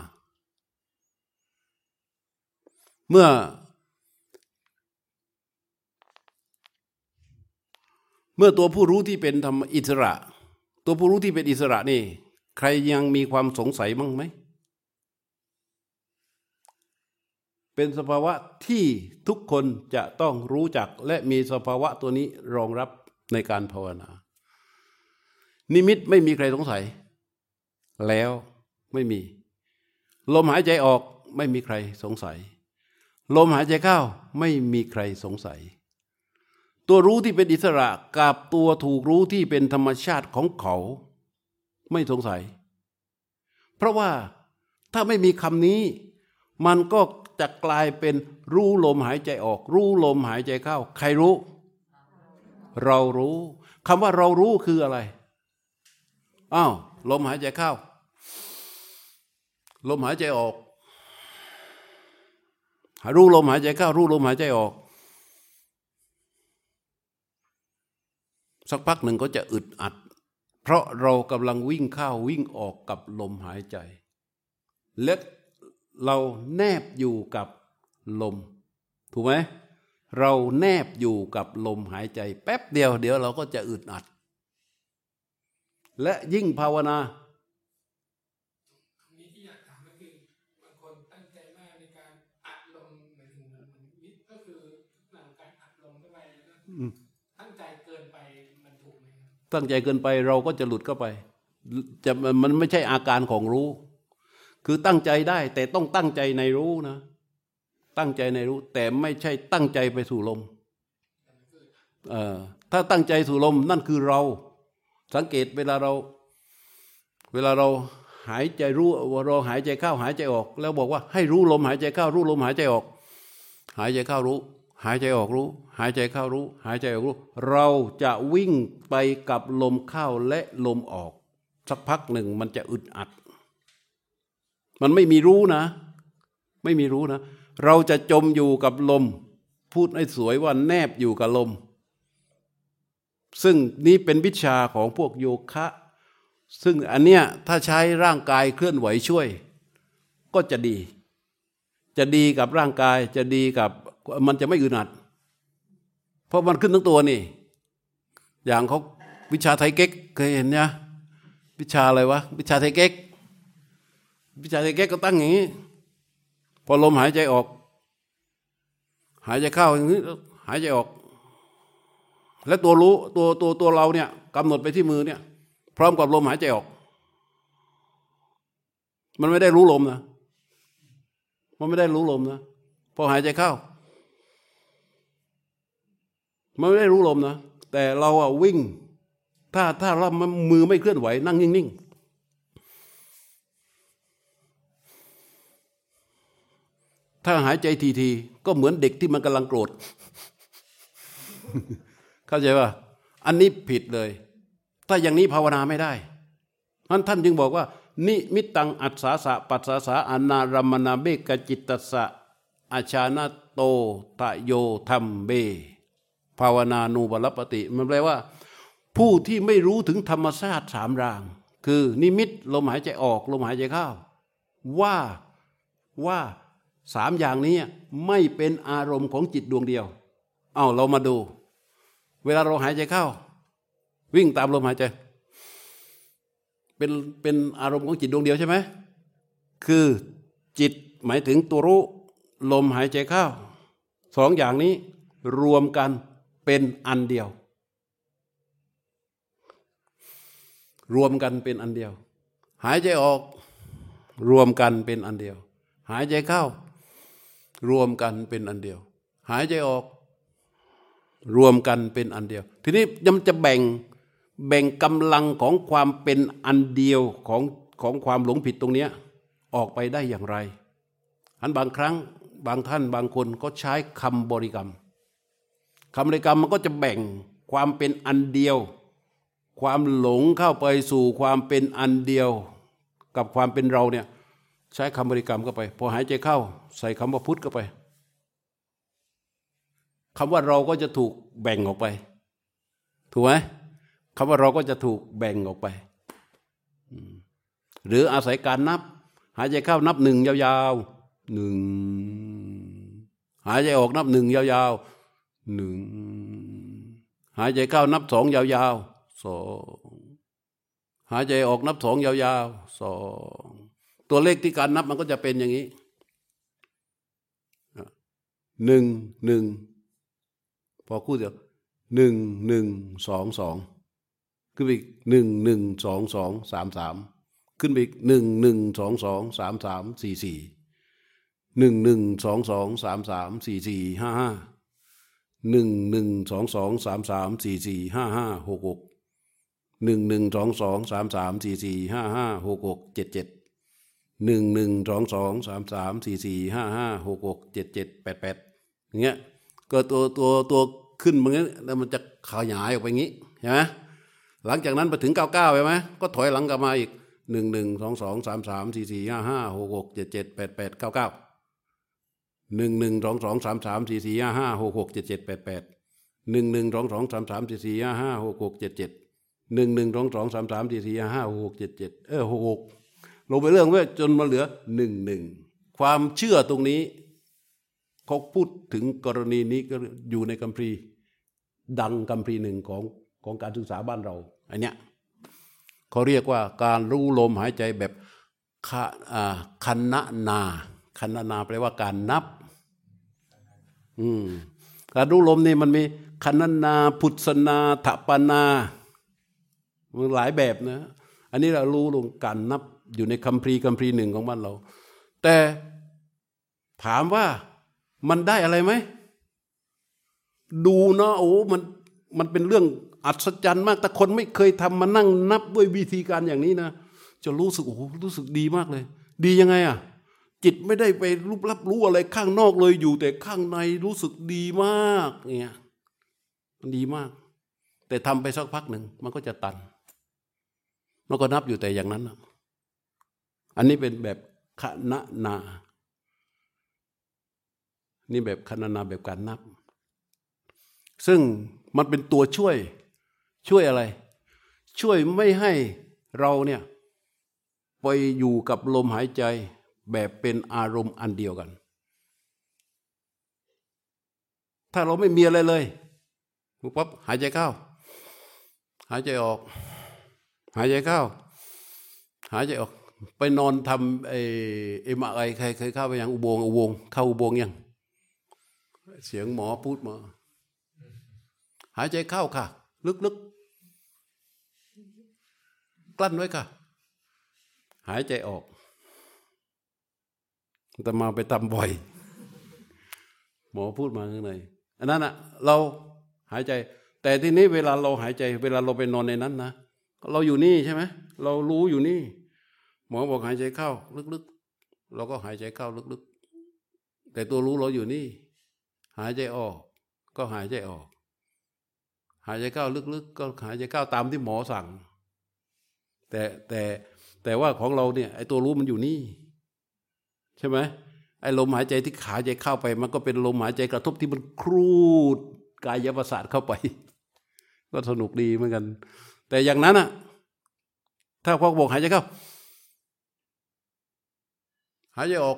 เมื่อ เมื่อตัวผู้รู้ที่เป็นธรรมอิสระ ตัวผู้รู้ที่เป็นอิสระนี่ ใครยังมีความสงสัยบ้างไหม เป็นสภาวะที่ทุกคนจะต้องรู้จักและมีสภาวะตัวนี้รองรับในการภาวนา นิมิตไม่มีใครสงสัย แล้วไม่มี ลมหายใจออกไม่มีใครสงสัย ลมหายใจเข้าไม่มีใครสงสัย ตัวรู้ที่เป็นอิสระกับตัวถูกรู้ที่เป็นธรรมชาติของเขา ไม่สงสัย เพราะว่าถ้าไม่มีคำนี้ มันก็จะกลายเป็นรู้ลมหายใจออก รู้ลมหายใจเข้า ใครรู้ เรารู้คำว่าเรารู้คืออะไรอ้าวลมหายใจเข้า ลมหายใจออกรู้ลมหายใจเข้า รู้ลมหายใจออก สักพักหนึ่งก็จะอึดอัด เพราะเรากำลังวิ่งเข้าวิ่งออกกับลมหายใจ และเราแนบอยู่กับลม ถูกไหมเราแนบอยู่กับลมหายใจ แป๊บเดียวเดี๋ยวเราก็จะอึดอัด และยิ่งภาวนานี้ที่อยากถาม ตั้งใจเกินไปเราก็จะหลุดเข้าไปจะมันไม่ใช่อาการของรู้ คือตั้งใจได้ แต่ต้องตั้งใจในรู้นะ ตั้งใจในรู้ แต่ไม่ใช่ตั้งใจไปสู่ลมเออถ้าตั้งใจสู่ลมนั่นคือเรา สังเกตเวลาเรา เวลาเราหายใจรู้ว่าเราหายใจเข้าหายใจออก แล้วบอกว่าให้รู้ลมหายใจเข้ารู้ลมหายใจออก หายใจเข้ารู้ หายใจออกรู้ หายใจเข้ารู้ หายใจออกรู้ เราจะวิ่งไปกับลมเข้าและลมออก สักพักหนึ่งมันจะอึดอัด มันไม่มีรู้นะ ไม่มีรู้นะ เราจะจมอยู่กับลม พูดให้สวยว่าแนบอยู่กับลม ซึ่งนี้เป็นวิชาของพวกโยคะ ซึ่งอันเนี้ยถ้าใช้ร่างกายเคลื่อนไหวช่วย ก็จะดี จะดีกับร่างกายจะดีกับ มันจะไม่อึดอัด เพราะมันขึ้นทั้งตัวนี่ อย่างเขาวิชาไทยเก๊กเคยเห็นเนี่ยวิชาอะไรวะ วิชาไทยเก๊ก วิชาไทยเก๊กก็ตั้งอย่างนี้ พอลมหายใจออก หายใจเข้าอย่างนี้ หายใจออก และตัวรู้ตัวตัวตัวเราเนี่ยกำหนดไปที่มือเนี่ย พร้อมกับลมหายใจออก มันไม่ได้รู้ลมนะ มันไม่ได้รู้ลมนะ พอหายใจเข้า มันไม่ได้รู้ลมนะ แต่เราอะวิ่ง ถ้าถ้าเรามือไม่เคลื่อนไหว นั่งนิ่งๆ ถ้าหายใจทีๆ ก็เหมือนเด็กที่มันกำลังโกรธ เข้าใจป่ะ อันนี้ผิดเลย ถ้าอย่างนี้ภาวนาไม่ได้ท่านท่านจึงบอกว่า นิมิตังอัศสาสะปัสสาสะอนารมนาเบกจิตตสะอาชานาโตตะโยธรรมเบ ภาวนานูบลปติ มันแปลว่า ผู้ที่ไม่รู้ถึงธรรมชาติสามราง คือนิมิตลมหายใจออกลมหายใจเข้าว่าว่าสามอย่างนี้ไม่เป็นอารมณ์ของจิตดวงเดียว เอาเรามาดู เวลาเราหายใจเข้า วิ่งตามลมหายใจ เป็นเป็นอารมณ์ของจิตดวงเดียวใช่ไหมคือจิตหมายถึงตัวรู้ลมหายใจเข้าสองอย่างนี้รวมกัน เป็นอันเดียว รวมกันเป็นอันเดียว หายใจออกรวมกันเป็นอันเดียว หายใจเข้า รวมกันเป็นอันเดียว หายใจออก รวมกันเป็นอันเดียว ทีนี้ยังจะแบ่งแบ่งกำลังของความเป็นอันเดียวของของความหลงผิดตรงนี้ออกไปได้อย่างไรอันบางครั้งบางท่านบางคนก็ใช้คำบริกรรม คำบริกรรมมันก็จะแบ่งความเป็นอันเดียว ความหลงเข้าไปสู่ความเป็นอันเดียว กับความเป็นเราเนี่ยใช้คำบริกรรมเข้าไป พอหายใจเข้า ใส่คำว่าพุทธเข้าไปคำว่าเราก็จะถูกแบ่งออกไป ถูกไหมคำว่าเราก็จะถูกแบ่งออกไป หรืออาศัยการนับ หายใจเข้านับหนึ่งยาวๆหนึ่งหายใจออกนับหนึ่งยาวๆ หนึ่งหายใจเข้านับสองยาวๆสองหายใจออกนับสองยาวๆสองตัวเลขที่การนับมันก็จะเป็นอย่างนี้หนึ่งหนึ่งพอคู่เดียวหนึ่งหนึ่งสองสองขึ้นไปอีกหนึ่งหนึ่งสองสองสามสามขึ้นไปอีกหนึ่งหนึ่งสองสองสามสามสี่สี่หนึ่งหนึ่งสองสองสามสามสี่สี่ห้าห้า หนึ่งหนึ่งสองสองสามสามสี่สี่ห้าห้าหกหกหนึ่งหนึ่งสองสองสามสามสี่สี่ห้าห้าหกหกเจ็ดเจ็ดหนึ่งหนึ่งสองสองสามสามสี่สี่ห้าห้าหกหกเจ็ดเจ็ดแปดแปดอย่างเงี้ยก็ตัวตัวตัวขึ้นมันนี้แล้วมันจะขยายออกไปงี้ใช่ไหมหลังจากนั้นไปถึงเก้าเก้าใช่ไหมก็ถอยหลังกลับมาอีกหนึ่งหนึ่งสองสองสามสามสี่สี่ห้าห้าหกหกเจ็ดเจ็ดแปดแปดเก้าเก้า หนึ่งหนึ่งสองสองสามสามสี่สี่ห้าห้าหกหกเจ็ดเจ็ดแปดแปดหนึ่งหนึ่งสองสองสามสามสี่สี่ห้าห้าหกหกเจ็ดเจ็ดหนึ่งหนึ่งสองสองสามสามสี่สี่ห้าห้าหกหกเจ็ดเจ็ดเออหกหกลงไปเรื่องเว้ยจนมาเหลือหนึ่งหนึ่งความเชื่อตรงนี้เขาพูดถึงกรณีนี้ก็อยู่ในคัมภีร์ดังคำพีหนึ่งของของการศึกษาบ้านเราอันเนี้ยเขาเรียกว่าการรู้ลมหายใจแบบคันนานาคันนาแปลว่าการนับ อืมการรู้ลมนี่มันมีคันนาพุทธนาถปนามันหลายแบบนะ อันนี้เรารู้ลงการนับอยู่ในคัมภีร์คัมภีร์หนึ่งของบ้านเรา แต่ถามว่ามันได้อะไรไหม ดูนะโอ้มันมันเป็นเรื่องอัศจรรย์มาก แต่คนไม่เคยทำมานั่งนับด้วยวิธีการอย่างนี้นะ จะรู้สึกโอ้รู้สึกดีมากเลย ดียังไงอะ จิตไม่ได้ไปรูปรับรู้อะไรข้างนอกเลยอยู่ แต่ข้างในรู้สึกดีมากเนี่ยมันดีมาก แต่ทำไปสักพักหนึ่งมันก็จะตัน มันก็นับอยู่แต่อย่างนั้นอันนี้เป็นแบบคณนา นี่แบบคณนาแบบการนับ ซึ่งมันเป็นตัวช่วยช่วยอะไร ช่วยไม่ให้เราเนี่ยไปอยู่กับลมหายใจ แบบเป็นอารมณ์อันเดียวกัน ถ้าเราไม่มีอะไรเลยปั๊บหายใจเข้า หายใจออก หายใจเข้า หายใจออก ไปนอนทำไอ้เอ็มไอใครเคยเข้าไปยังอุโบงอุโบงเข้าอุโบงยัง เสียงหมอพูดมา หายใจเข้าค่ะ ลึกๆ กลั้นไว้ค่ะ หายใจออก แต่มาไปทำบ่อย หมอพูดมาข้างในอันนั้นอะเราหายใจ แต่ทีนี้เวลาเราหายใจ เวลาเราไปนอนในนั้นนะเราอยู่นี่ใช่ไหมเรารู้อยู่นี่ หมอบอกหายใจเข้า ลึกๆ เราก็หายใจเข้าลึกๆ แต่ตัวรู้เราอยู่นี่ หายใจออก ก็หายใจออก หายใจเข้าลึกๆ ก็หายใจเข้าตามที่หมอสั่ง แต่แต่แต่ว่าของเราเนี่ยไอ้ตัวรู้มันอยู่นี่ ใช่ไหมไอ้ลมหายใจที่ขาใจเข้าไป มันก็เป็นลมหายใจกระทบที่มันครูดกายประสาทเข้าไป ก็สนุกดีเหมือนกัน แต่อย่างนั้นอะถ้าพอบอกหายใจเข้า หายใจออก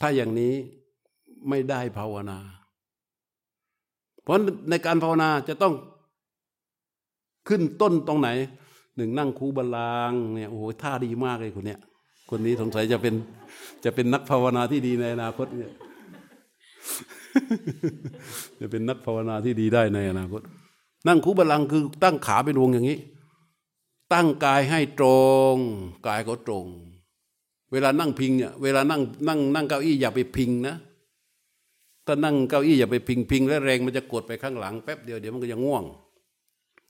ถ้าอย่างนี้ไม่ได้ภาวนา เพราะในการภาวนาจะต้องขึ้นต้นตรงไหน หนึ่งนั่งคูบาลางเนี่ยโอ้โหท่าดีมากเลยคนเนี้ย คนนี้สงสัยจะเป็นจะเป็นนักภาวนาที่ดีในอนาคตเนี่ยจะเป็นนักภาวนาที่ดีได้ในอนาคต นั่งคูบาลังคือตั้งขาเป็นวงอย่างนี้ ตั้งกายให้ตรง กายก็ตรง เวลานั่งพิงเนี่ยเวลานั่งนั่งนั่งเก้าอี้อย่าไปพิงนะถ้านั่งเก้าอี้อย่าไปพิงพิง แล้วแรงมันจะกดไปข้างหลังแป๊บเดียวเดี๋ยวมันก็จะง่วง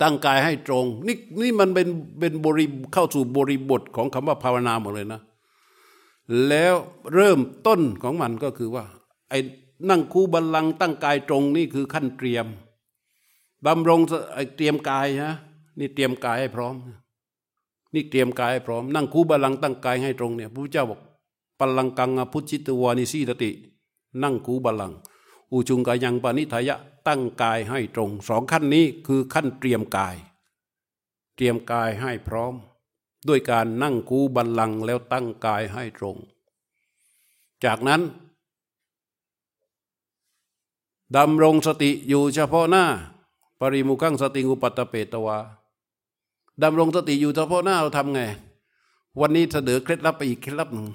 ตั้งกายให้ตรง นี่นี่มันเป็นเป็นบริเข้าสู่บริบทของคำว่าภาวนาหมดเลยนะ แล้วเริ่มต้นของมันก็คือว่า ไอ้นั่งคูบัลลังตั้งกายตรงนี่คือขั้นเตรียมบำรงไอ้เตรียมกายนะนี่เตรียมกายให้พร้อม นี่เตรียมกายให้พร้อม นั่งคูบัลลังตั้งกายให้ตรงเนี่ยพระพุทธเจ้าบอกปลังกังอพุชิตวานิสีตติ นั่งคูบัลลังอุจุงกายังปานิทายะตั้งกายให้ตรงสองขั้นนี้คือขั้นเตรียมกาย เตรียมกายให้พร้อม ด้วยการนั่งคูบัลลังแล้วตั้งกายให้ตรง จากนั้นดำรงสติอยู่เฉพาะหน้า ปริมุขังสติงุปัตเปตวาดำรงสติอยู่เฉพาะหน้าเราทำไง วันนี้เสนอเคล็ดลับไปอีกเคล็ดลับหนึ่ง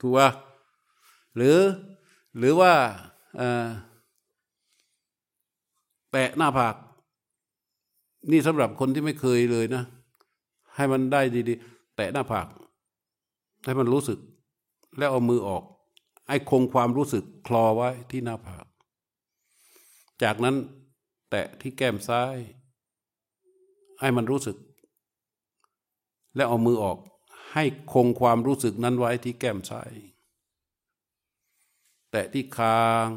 ถูกว่าหรือหรือว่าแตะหน้าผาก นี่สำหรับคนที่ไม่เคยเลยนะ ให้มันได้ดีๆ แตะหน้าผาก ให้มันรู้สึก แล้วเอามือออก ไอ้คงความรู้สึกคลอไว้ที่หน้าผาก จากนั้นแตะที่แก้มซ้าย ให้มันรู้สึก แล้วเอามือออก ให้คงความรู้สึกนั้นไว้ที่แก้มซ้าย แตะที่คาง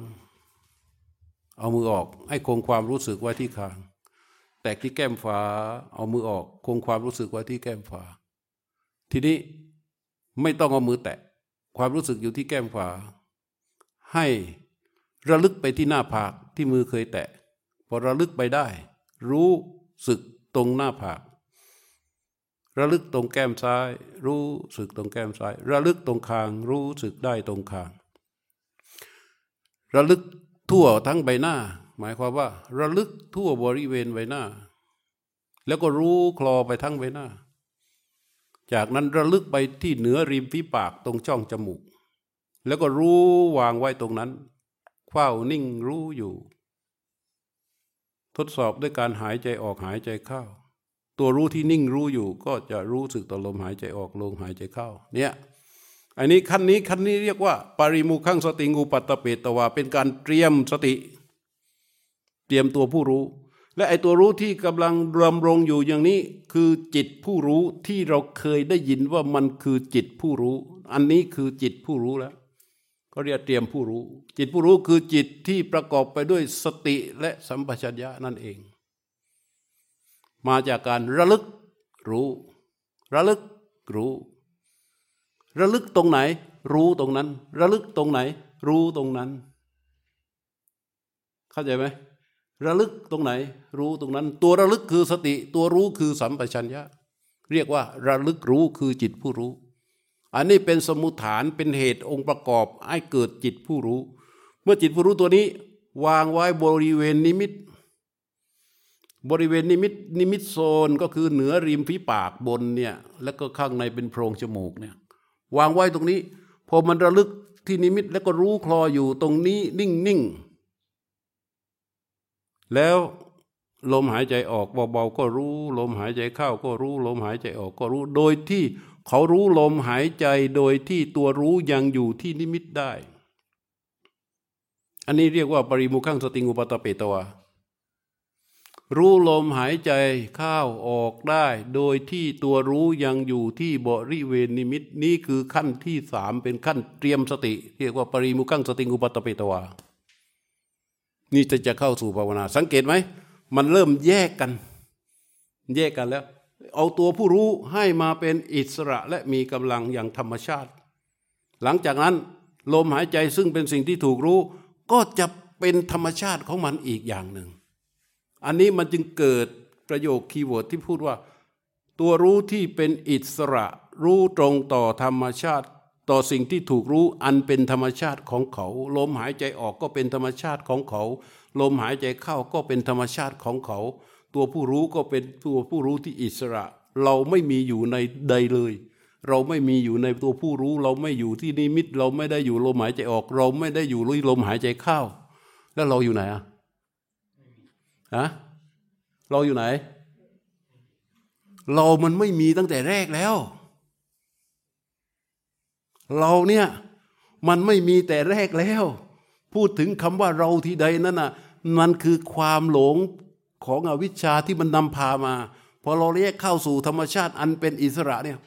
เอามือออก ให้คงความรู้สึกไว้ที่คาง แตกที่แก้มฝาเอามือออก คงความรู้สึกไว้ที่แก้มฝาทีนี้ไม่ต้องเอามือแตะ ความรู้สึกอยู่ที่แก้มฝาให้ระลึกไปที่หน้าผากที่มือเคยแตะพอระลึกไปได้ รู้สึกตรงหน้าผาก ระลึกตรงแก้มซ้าย รู้สึกตรงแก้มซ้าย ระลึกตรงคาง รู้สึกได้ตรงคาง ระลึกทั่วทั้งใบหน้า หมายความว่า ระลึกทั่วบริเวณใบหน้า แล้วก็รู้คลอไปทั้งใบหน้า จากนั้นระลึกไปที่เหนือริมฝีปากตรงช่องจมูก แล้วก็รู้วางไว้ตรงนั้นคว้านิ่งรู้อยู่ ทดสอบด้วยการหายใจออกหายใจเข้า ตัวรู้ที่นิ่งรู้อยู่ ก็จะรู้สึกต่อลมหายใจออกลมหายใจเข้า เนี่ยอันนี้ขั้นนี้ขั้นนี้เรียกว่า ปริมุขังสติงูปัตตเปตวาเป็นการเตรียมสติ ตรียมตัวผู้รู้ และไอตัวรู้ที่กำลังรำรงอยู่อย่างนี้ คือจิตผู้รู้ที่เราเคยได้ยินว่ามันคือจิตผู้รู้ อันนี้คือจิตผู้รู้แล้วก็เรียกเตรียมผู้รู้ จิตผู้รู้คือจิตที่ประกอบไปด้วยสติและสัมปชัญญะนั่นเอง มาจากการระลึกรู้ ระลึกรู้ ระลึกตรงไหน รู้ตรงนั้น ระลึกตรงไหน รู้ตรงนั้น เข้าใจไหม ระลึกตรงไหน รู้ตรงนั้น ตัวระลึกคือสติ ตัวรู้คือสัมปชัญญะ เรียกว่าระลึกรู้คือจิตผู้รู้ อันนี้เป็นสมุฐานเป็นเหตุองค์ประกอบให้เกิดจิตผู้รู้ เมื่อจิตผู้รู้ตัวนี้ วางไว้บริเวณนิมิต บริเวณนิมิตนิมิตโซนก็คือเหนือริมฝีปากบนเนี่ยแล้วก็ข้างในเป็นโพรงจมูกเนี่ยวางไว้ตรงนี้พอมันระลึกที่นิมิตแล้วก็รู้คลออยู่ตรงนี้นิ่งๆ แล้วลมหายใจออกเบาๆก็รู้ ลมหายใจเข้าก็รู้ ลมหายใจออกก็รู้ โดยที่เขารู้ลมหายใจโดยที่ตัวรู้ยังอยู่ที่นิมิตได้ อันนี้เรียกว่าปริมุขังสติงอุปตะเปตวารู้ลมหายใจเข้าออกได้ โดยที่ตัวรู้ยังอยู่ที่บริเวณนิมิต นี้คือขั้นที่สามเป็นขั้นเตรียมสติ เรียกว่าปริมุขังสติงอุปตะเปตวา นี่จะจะเข้าสู่ภาวนา สังเกตไหมมันเริ่มแยกกัน แยกกันแล้ว เอาตัวผู้รู้ให้มาเป็นอิสระและมีกำลังอย่างธรรมชาติ หลังจากนั้นลมหายใจซึ่งเป็นสิ่งที่ถูกรู้ ก็จะเป็นธรรมชาติของมันอีกอย่างหนึ่ง อันนี้มันจึงเกิดประโยค keyword ที่พูดว่า ตัวรู้ที่เป็นอิสระ รู้ตรงต่อธรรมชาติ ต่อสิ่งที่ถูกรู้อันเป็นธรรมชาติของเขา ลมหายใจออกก็เป็นธรรมชาติของเขา ลมหายใจเข้าก็เป็นธรรมชาติของเขา ตัวผู้รู้ก็เป็นตัวผู้รู้ที่อิสระ เราไม่มีอยู่ในใดเลย เราไม่มีอยู่ในตัวผู้รู้ เราไม่อยู่ที่นิมิต เราไม่ได้อยู่ลมหายใจออก เราไม่ได้อยู่ลุยลมหายใจเข้าแล้วเราอยู่ไหนอะฮะเราอยู่ไหน เรามันไม่มีตั้งแต่แรกแล้ว เราเนี่ยมันไม่มีแต่แรกแล้ว พูดถึงคำว่าเราที่ใดนั่นน่ะมันคือความหลงของอวิชชาที่มันนำพามาพอเราเรียกเข้าสู่ธรรมชาติอันเป็นอิสระเนี่ย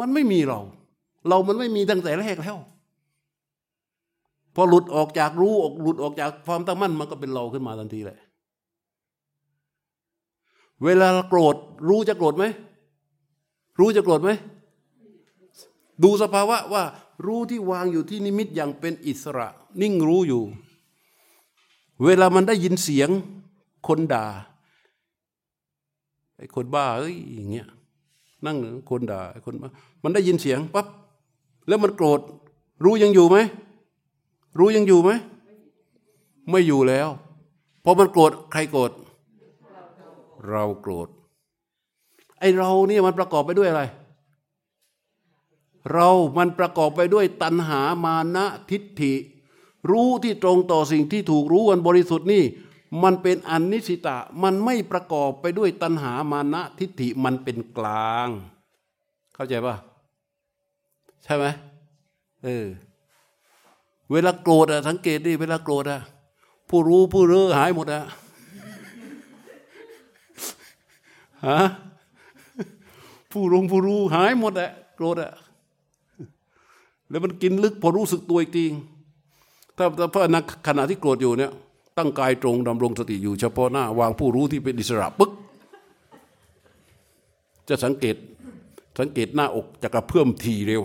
มันไม่มีเรา เรามันไม่มีตั้งแต่แรกแล้ว พอหลุดออกจากรู้ออกหลุดออกจากความตั้งมั่นมันก็เป็นเราขึ้นมาทันทีเลยเวลาโกรธรู้จะโกรธไหมรู้จะโกรธไหมดูสภาวะว่า รู้ที่วางอยู่ที่นิมิตอย่างเป็นอิสระ นิ่งรู้อยู่ เวลามันได้ยินเสียงคนด่าไอ้คนบ้าเอ้ยอย่างเงี้ยนั่งคนด่าไอ้คนบ้ามันได้ยินเสียงปั๊บแล้วมันโกรธ รู้ยังอยู่ไหมรู้ยังอยู่ไหมไม่อยู่แล้วพอมันโกรธใครโกรธเราโกรธไอ้เราเนี่ยมันประกอบไปด้วยอะไร เรามันประกอบไปด้วยตัณหามานะทิฏฐิ รู้ที่ตรงต่อสิ่งที่ถูกรู้อันบริสุทธิ์นี่ มันเป็นอนิสิตะ มันไม่ประกอบไปด้วยตัณหามานะทิฏฐิมันเป็นกลาง เข้าใจปะใช่ไหมเออเวลาโกรธอะสังเกตดิเวลาโกรธอะผู้รู้ผู้รู้หายหมดอะฮะผู้รู้ผู้รู้หายหมดอะโกรธอะ แล้วมันกินลึกพอรู้สึกตัวอีกทีถ้าถ้าพระนักขณะที่โกรธอยู่เนี่ยตั้งกายตรงดำรงสติอยู่เฉพาะหน้าวางผู้รู้ที่เป็นอิสระปึ๊กจะสังเกตสังเกตหน้าอกจะกระเพื่อมทีเร็ว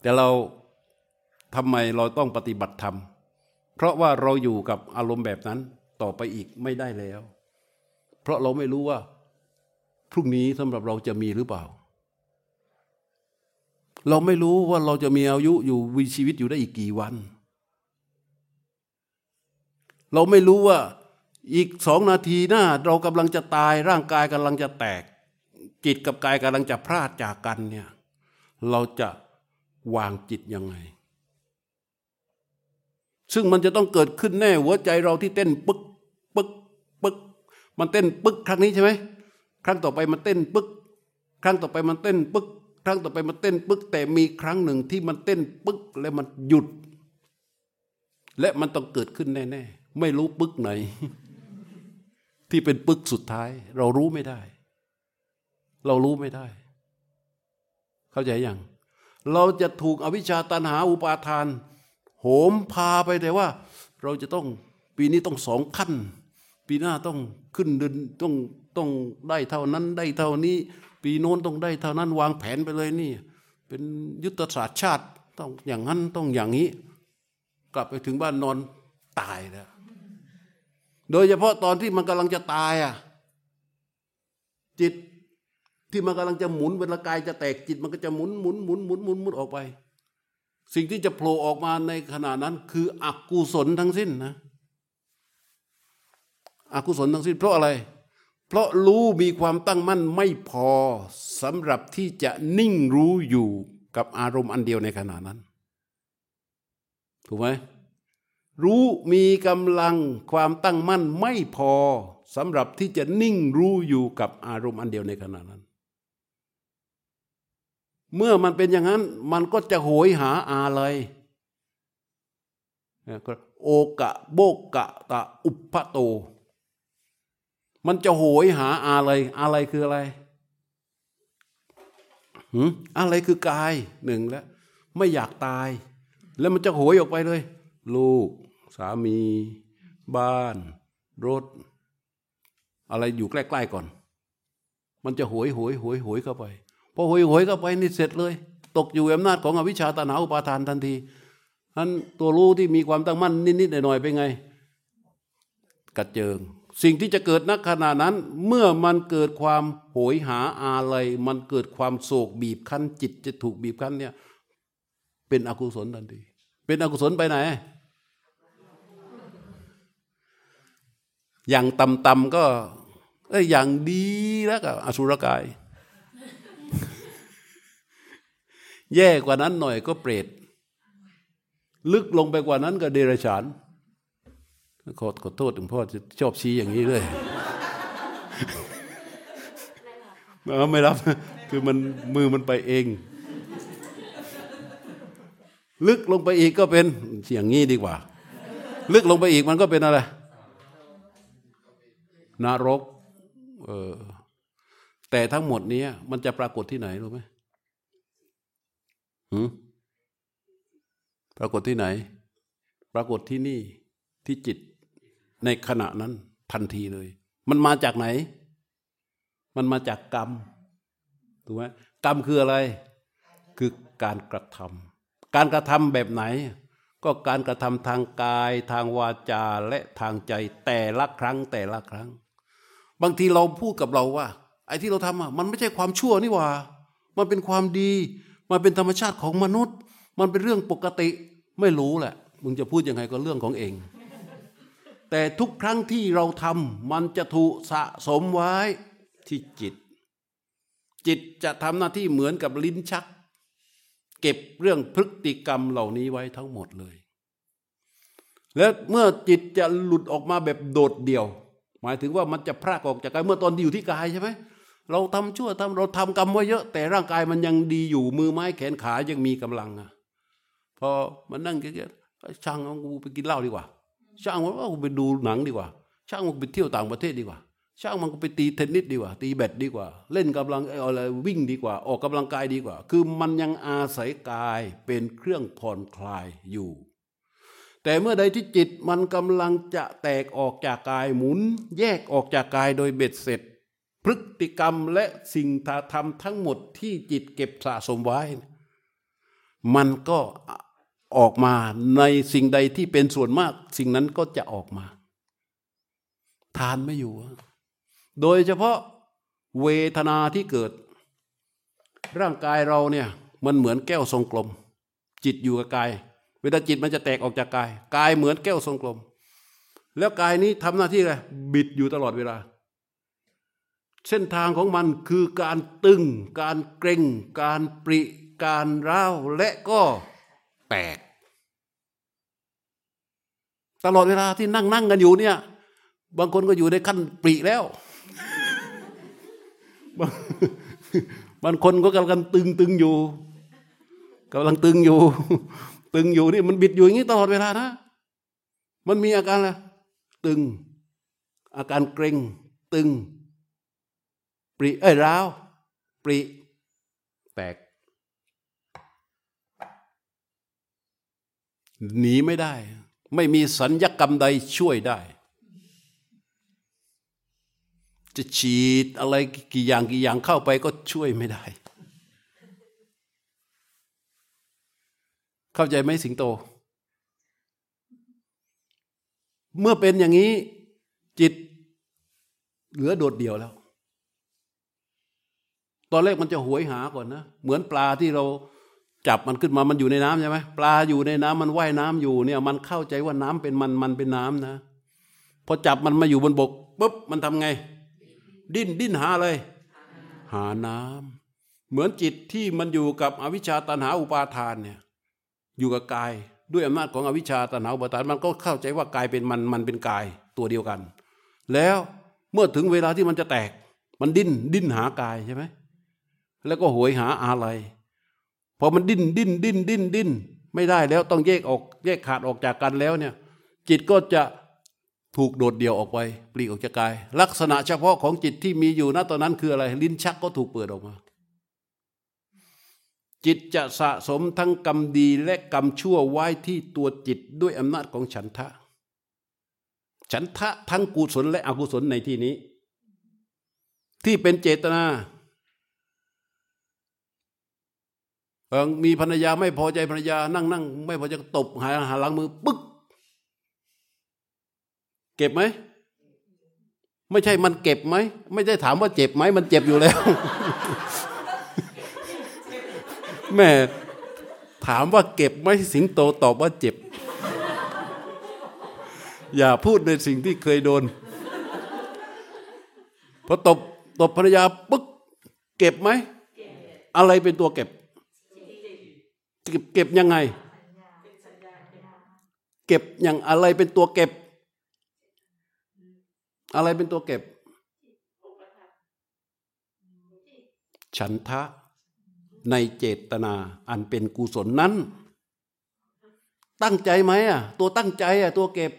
แต่เราทำไมเราต้องปฏิบัติธรรม เพราะว่าเราอยู่กับอารมณ์แบบนั้นต่อไปอีกไม่ได้แล้ว เพราะเราไม่รู้ว่า พรุ่งนี้สำหรับเราจะมีหรือเปล่า เราไม่รู้ว่าเราจะมีอายุอยู่วีชีวิตอยู่ได้อีกกี่วัน เราไม่รู้ว่าอีกสองนาทีหน้า เรากำลังจะตายร่างกายกำลังจะแตก จิตกับกายกำลังจะพลาดจากกันเนี่ยเราจะวางจิตยังไง ซึ่งมันจะต้องเกิดขึ้นแน่หัวใจเราที่เต้นปึ๊กปึ๊กปึ๊กมันเต้นปึ๊กครั้งนี้ใช่ไหม ครั้งต่อไปมันเต้นปึ๊ก ครั้งต่อไปมันเต้นปึ๊ก ครั้งต่อไปมันเต้นปึ๊ก แต่มีครั้งหนึ่งที่มันเต้นปึ๊กแล้วมันหยุด และมันต้องเกิดขึ้นแน่ๆไม่รู้ปึ๊กไหน ที่เป็นปึ๊กสุดท้าย เรารู้ไม่ได้ เรารู้ไม่ได้ เข้าใจยังเราจะถูกอวิชชาตันหาอุปาทาน โหมพาไปแต่ว่า เราจะต้องปีนี้ต้องสองขั้น ปีหน้าต้องขึ้นเดินต้องต้องได้เท่านั้นได้เท่านี้ ปีโน้นต้องได้เท่านั้นวางแผนไปเลยนี่ เป็นยุทธศาสตร์ชาติต้องอย่างนั้นต้องอย่างนี้ กลับไปถึงบ้านนอนตายแล้วโดยเฉพาะตอนที่มันกำลังจะตายอะจิตที่มันกำลังจะหมุนเวลากายจะแตกจิตมันก็จะหมุนหมุนหมุนหมุนหมุนหมุนออกไป สิ่งที่จะโผล่ออกมาในขณะนั้น คืออกุศลทั้งสิ้นนะ อกุศลทั้งสิ้นเพราะอะไร เพราะรู้มีความตั้งมั่นไม่พอสำหรับที่จะนิ่งรู้อยู่กับอารมณ์อันเดียวในขณะนั้น ถูกไหมรู้มีกำลังความตั้งมั่นไม่พอสำหรับที่จะนิ่งรู้อยู่กับอารมณ์อันเดียวในขณะนั้น เมื่อมันเป็นอย่างนั้น มันก็จะโหยหาอะไรโอกะโบกะตะอุปปโต มันจะโหยหาอะไร อะไรคืออะไรหืมอะไรคือกายหนึ่งแล้ว ไม่อยากตาย แล้วมันจะโหยออกไปเลย ลูก สามี บ้าน รถ อะไรอยู่ใกล้ๆก่อน มันจะโหยโหยโหยโหยเข้าไปพอโหยโหยเข้าไปนี่เสร็จเลย ตกอยู่อำนาจของอวิชชาตนาอุปาทานทันทีนั้นตัวรู้ที่มีความตั้งมั่นนิดๆหน่อยๆเป็นไงกระเจิง สิ่งที่จะเกิดนักขณะนั้น เมื่อมันเกิดความโหยหาอะไรมันเกิดความโศกบีบคั้น จิตจะถูกบีบคั้นเนี่ยเป็นอกุศลทันที เป็นอกุศลไปไหน อย่างต่ำๆก็เอ้ยอย่างดีแล้วก็อสุรกาย แย่กว่านั้นหน่อยก็เปรต ลึกลงไปกว่านั้นก็เดรัจฉาน ขอขอโทษถึงพ่อจะชอบชี้อย่างนี้เลยไม่รับ คือมันมือมันไปเอง ลึกลงไปอีกก็เป็นอย่างนี้ดีกว่า ลึกลงไปอีกมันก็เป็นอะไรนรกเออแต่ทั้งหมดนี้มันจะปรากฏที่ไหนรู้ไหมหืมปรากฏที่ไหน ปรากฏที่นี่ที่จิต ในขณะนั้นทันทีเลย มันมาจากไหน มันมาจากกรรมถูกไหมกรรมคืออะไร คือการกระทำการกระทำแบบไหน ก็การกระทำทางกาย ทางวาจาและทางใจแต่ละครั้งแต่ละครั้ง บางทีเราพูดกับเราว่า ไอ้ที่เราทำอะมันไม่ใช่ความชั่วนี่ว่า มันเป็นความดี มันเป็นธรรมชาติของมนุษย์ มันเป็นเรื่องปกติไม่รู้แหละมึงจะพูดยังไงก็เรื่องของเอง แต่ทุกครั้งที่เราทำมันจะถูกสะสมไว้ที่จิต จิตจะทำหน้าที่เหมือนกับลิ้นชัก เก็บเรื่องพฤติกรรมเหล่านี้ไว้ทั้งหมดเลย แล้วเมื่อจิตจะหลุดออกมาแบบโดดเดี่ยว หมายถึงว่ามันจะพรากออกจากกายเมื่อตอนที่อยู่ที่กายใช่ไหมเราทำชั่วทำเราทำกรรมไว้เยอะ แต่ร่างกายมันยังดีอยู่มือไม้แขนขายังมีกำลังอะพอมันนั่งเกียช่างกูไปกินเหล้าดีกว่า ช่างมันว่ากูไปดูหนังดีกว่า ช่างมันไปเที่ยวต่างประเทศดีกว่า ช่างมันก็ไปตีเทนนิสดีกว่า ตีแบดดีกว่า เล่นกำลังอะไรวิ่งดีกว่า ออกกำลังกายดีกว่า คือมันยังอาศัยกายเป็นเครื่องผ่อนคลายอยู่ แต่เมื่อใดที่จิตมันกำลังจะแตกออกจากกายหมุน แยกออกจากกายโดยเบ็ดเสร็จ พฤติกรรมและสิ่งทำทั้งหมดที่จิตเก็บสะสมไว้ มันก็ ออกมาในสิ่งใดที่เป็นส่วนมาก สิ่งนั้นก็จะออกมา ทานไม่อยู่ โดยเฉพาะเวทนาที่เกิด ร่างกายเราเนี่ยมันเหมือนแก้วทรงกลม จิตอยู่กับกาย เวลาจิตมันจะแตกออกจากกาย กายเหมือนแก้วทรงกลม แล้วกายนี้ทำหน้าที่อะไรบิดอยู่ตลอดเวลา เส้นทางของมันคือการตึง การเกร็ง การปริการร้าวและก็แตก ตลอดเวลาที่นั่งนั่งกันอยู่เนี่ย บางคนก็อยู่ในขั้นปริแล้ว บางคนก็กำลังตึงตึงอยู่กำลังตึงอยู่ ตึงอยู่นี่มันบิดอยู่อย่างนี้ตลอดเวลานะ มันมีอาการอะไรตึง อาการเกร็ง ตึง ปริเอ้ยร้าวปริแตกหนีไม่ได้ ไม่มีสัญญกรรมใดช่วยได้ จะฉีดอะไรกี่อย่างกี่อย่างเข้าไปก็ช่วยไม่ได้ เข้าใจไหมสิงโต เมื่อเป็นอย่างนี้จิตเหลือโดดเดี่ยวแล้ว ตอนแรกมันจะหวยหาก่อนนะ เหมือนปลาที่เรา จับมันขึ้นมามันอยู่ในน้ำใช่ไหมปลาอยู่ในน้ำมันว่ายน้ำอยู่เนี่ย มันเข้าใจว่าน้ำเป็นมันมันเป็นน้ำนะพอจับมันมาอยู่บนบกปุ๊บมันทำไง ดิ้นดิ้นหาอะไรหาน้ำเหมือนจิตที่มันอยู่กับอวิชชาตันหาอุปาทานเนี่ย อยู่กับกายด้วยอำนาจของอวิชชาตันหาอุปาทาน มันก็เข้าใจว่ากายเป็นมันมันเป็นกายตัวเดียวกัน แล้วเมื่อถึงเวลาที่มันจะแตก มันดิ้นดิ้นหากายใช่ไหมแล้วก็โหยหาอะไร พอมันดิ้นดิ้นดิ้นดิ้นดิ้นไม่ได้แล้วต้องแยกออกแยกขาดออกจากกันแล้วเนี่ยจิตก็จะถูกโดดเดี่ยวออกไปปลีกออกจากกาย ลักษณะเฉพาะของจิตที่มีอยู่ณตอนนั้นคืออะไร ลิ้นชักก็ถูกเปิดออกมา จิตจะสะสมทั้งกรรมดีและกรรมชั่วไว้ที่ตัวจิตด้วยอำนาจของฉันทะ ฉันทะทั้งกุศลและอกุศลในที่นี้ ที่เป็นเจตนาเออ มีภรรยาไม่พอใจภรรยานั่งนั่งไม่พอใจตบหาหาหลังมือปึ๊ก เก็บไหมไม่ใช่มันเก็บไหมไม่ได้ถามว่าเจ็บไหมมันเจ็บอยู่แล้วแม่ถามว่าเก็บไหมสิงโตตอบว่าเจ็บ อย่าพูดในสิ่งที่เคยโดนพอตบตบภรรยาปึ๊ก เก็บไหมอะไรเป็นตัวเก็บ เก็บเก็บยังไง เก็บอย่างอะไรเป็นตัวเก็บ อะไรเป็นตัวเก็บ ฉันทะในเจตนาอันเป็นกุศลนั้น ตั้งใจไหมอะ ตัวตั้งใจอะ ตัวเก็บ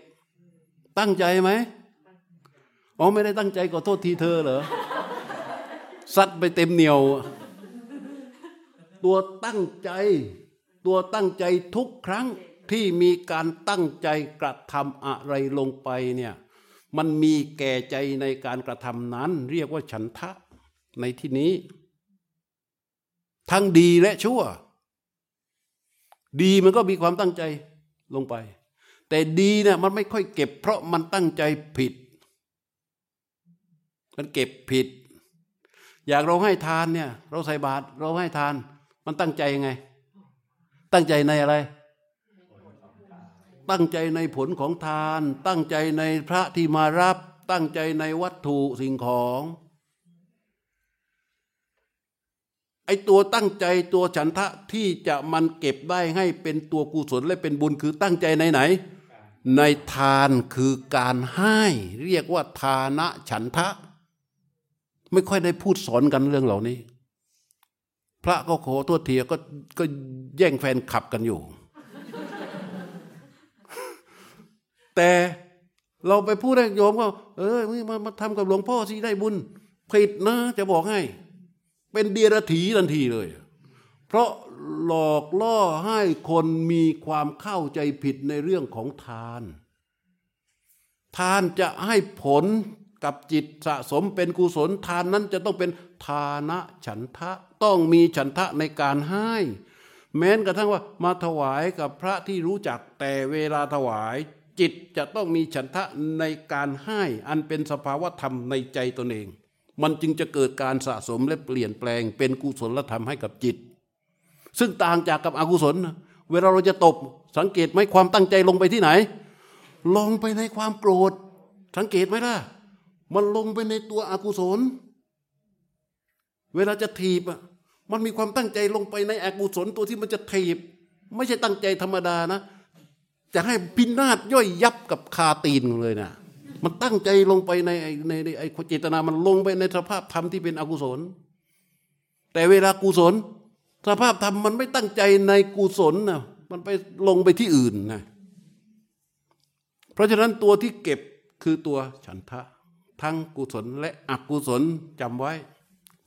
ตั้งใจไหมอ๋อไม่ได้ตั้งใจขอโทษทีเธอเหรอซัดไปเต็มเหนียว ตัวตั้งใจ ตัวตั้งใจทุกครั้งที่มีการตั้งใจกระทำอะไรลงไปเนี่ยมันมีแก่ใจในการกระทำนั้น เรียกว่าฉันทะในที่นี้ ทั้งดีและชั่ว ดีมันก็มีความตั้งใจลงไป แต่ดีเนี่ยมันไม่ค่อยเก็บ เพราะมันตั้งใจผิด มันเก็บผิด อยากเราให้ทานเนี่ย เราใส่บาตรเราให้ทาน มันตั้งใจยังไง ตั้งใจในอะไร ตั้งใจในผลของทาน ตั้งใจในพระที่มารับ ตั้งใจในวัตถุสิ่งของไอตัวตั้งใจตัวฉันทะที่จะมันเก็บได้ให้เป็นตัวกุศลและเป็นบุญคือตั้งใจในไหน ในทานคือการให้เรียกว่าทานะฉันทะ ไม่ค่อยได้พูดสอนกันเรื่องเหล่านี้ พระก็โขอโทษทียก็ก็แย่งแฟนขับกันอยู่ แต่เราไปพูดให้โยมก็เออมามาทำกับหลวงพ่อสิได้บุญผิดนะ จะบอกให้ เป็นเดียรถีทันทีเลย เพราะหลอกล่อให้คนมีความเข้าใจผิดในเรื่องของทาน ทานจะให้ผล กับจิตสะสมเป็นกุศลทานนั้นจะต้องเป็นทานะฉันทะต้องมีฉันทะในการให้ แม้นกระทั่งว่ามาถวายกับพระที่รู้จักแต่เวลาถวายจิตจะต้องมีฉันทะในการให้ อันเป็นสภาวะธรรมในใจตนเอง มันจึงจะเกิดการสะสมและเปลี่ยนแปลงเป็นกุศลธรรมให้กับจิต ซึ่งต่างจากกับอกุศล เวลาเราจะตบสังเกตไหมความตั้งใจลงไปที่ไหน ลงไปในความโกรธ สังเกตไหมล่ะ มันลงไปในตัวอกุศล เวลาจะถีบอะมันมีความตั้งใจลงไปในอกุศลตัวที่มันจะถีบ ไม่ใช่ตั้งใจธรรมดานะ จะให้พินาศย่อยยับกับคาตีนเลยนะมันตั้งใจลงไปในในในไอ้เจตนามันลงไปในสภาพธรรมที่เป็นอกุศล แต่เวลากุศล สภาพธรรมมันไม่ตั้งใจในกุศลนะมันไปลงไปที่อื่นนะเพราะฉะนั้นตัวที่เก็บคือตัวฉันทะ ทั้งกุศลและอกุศลจำไว้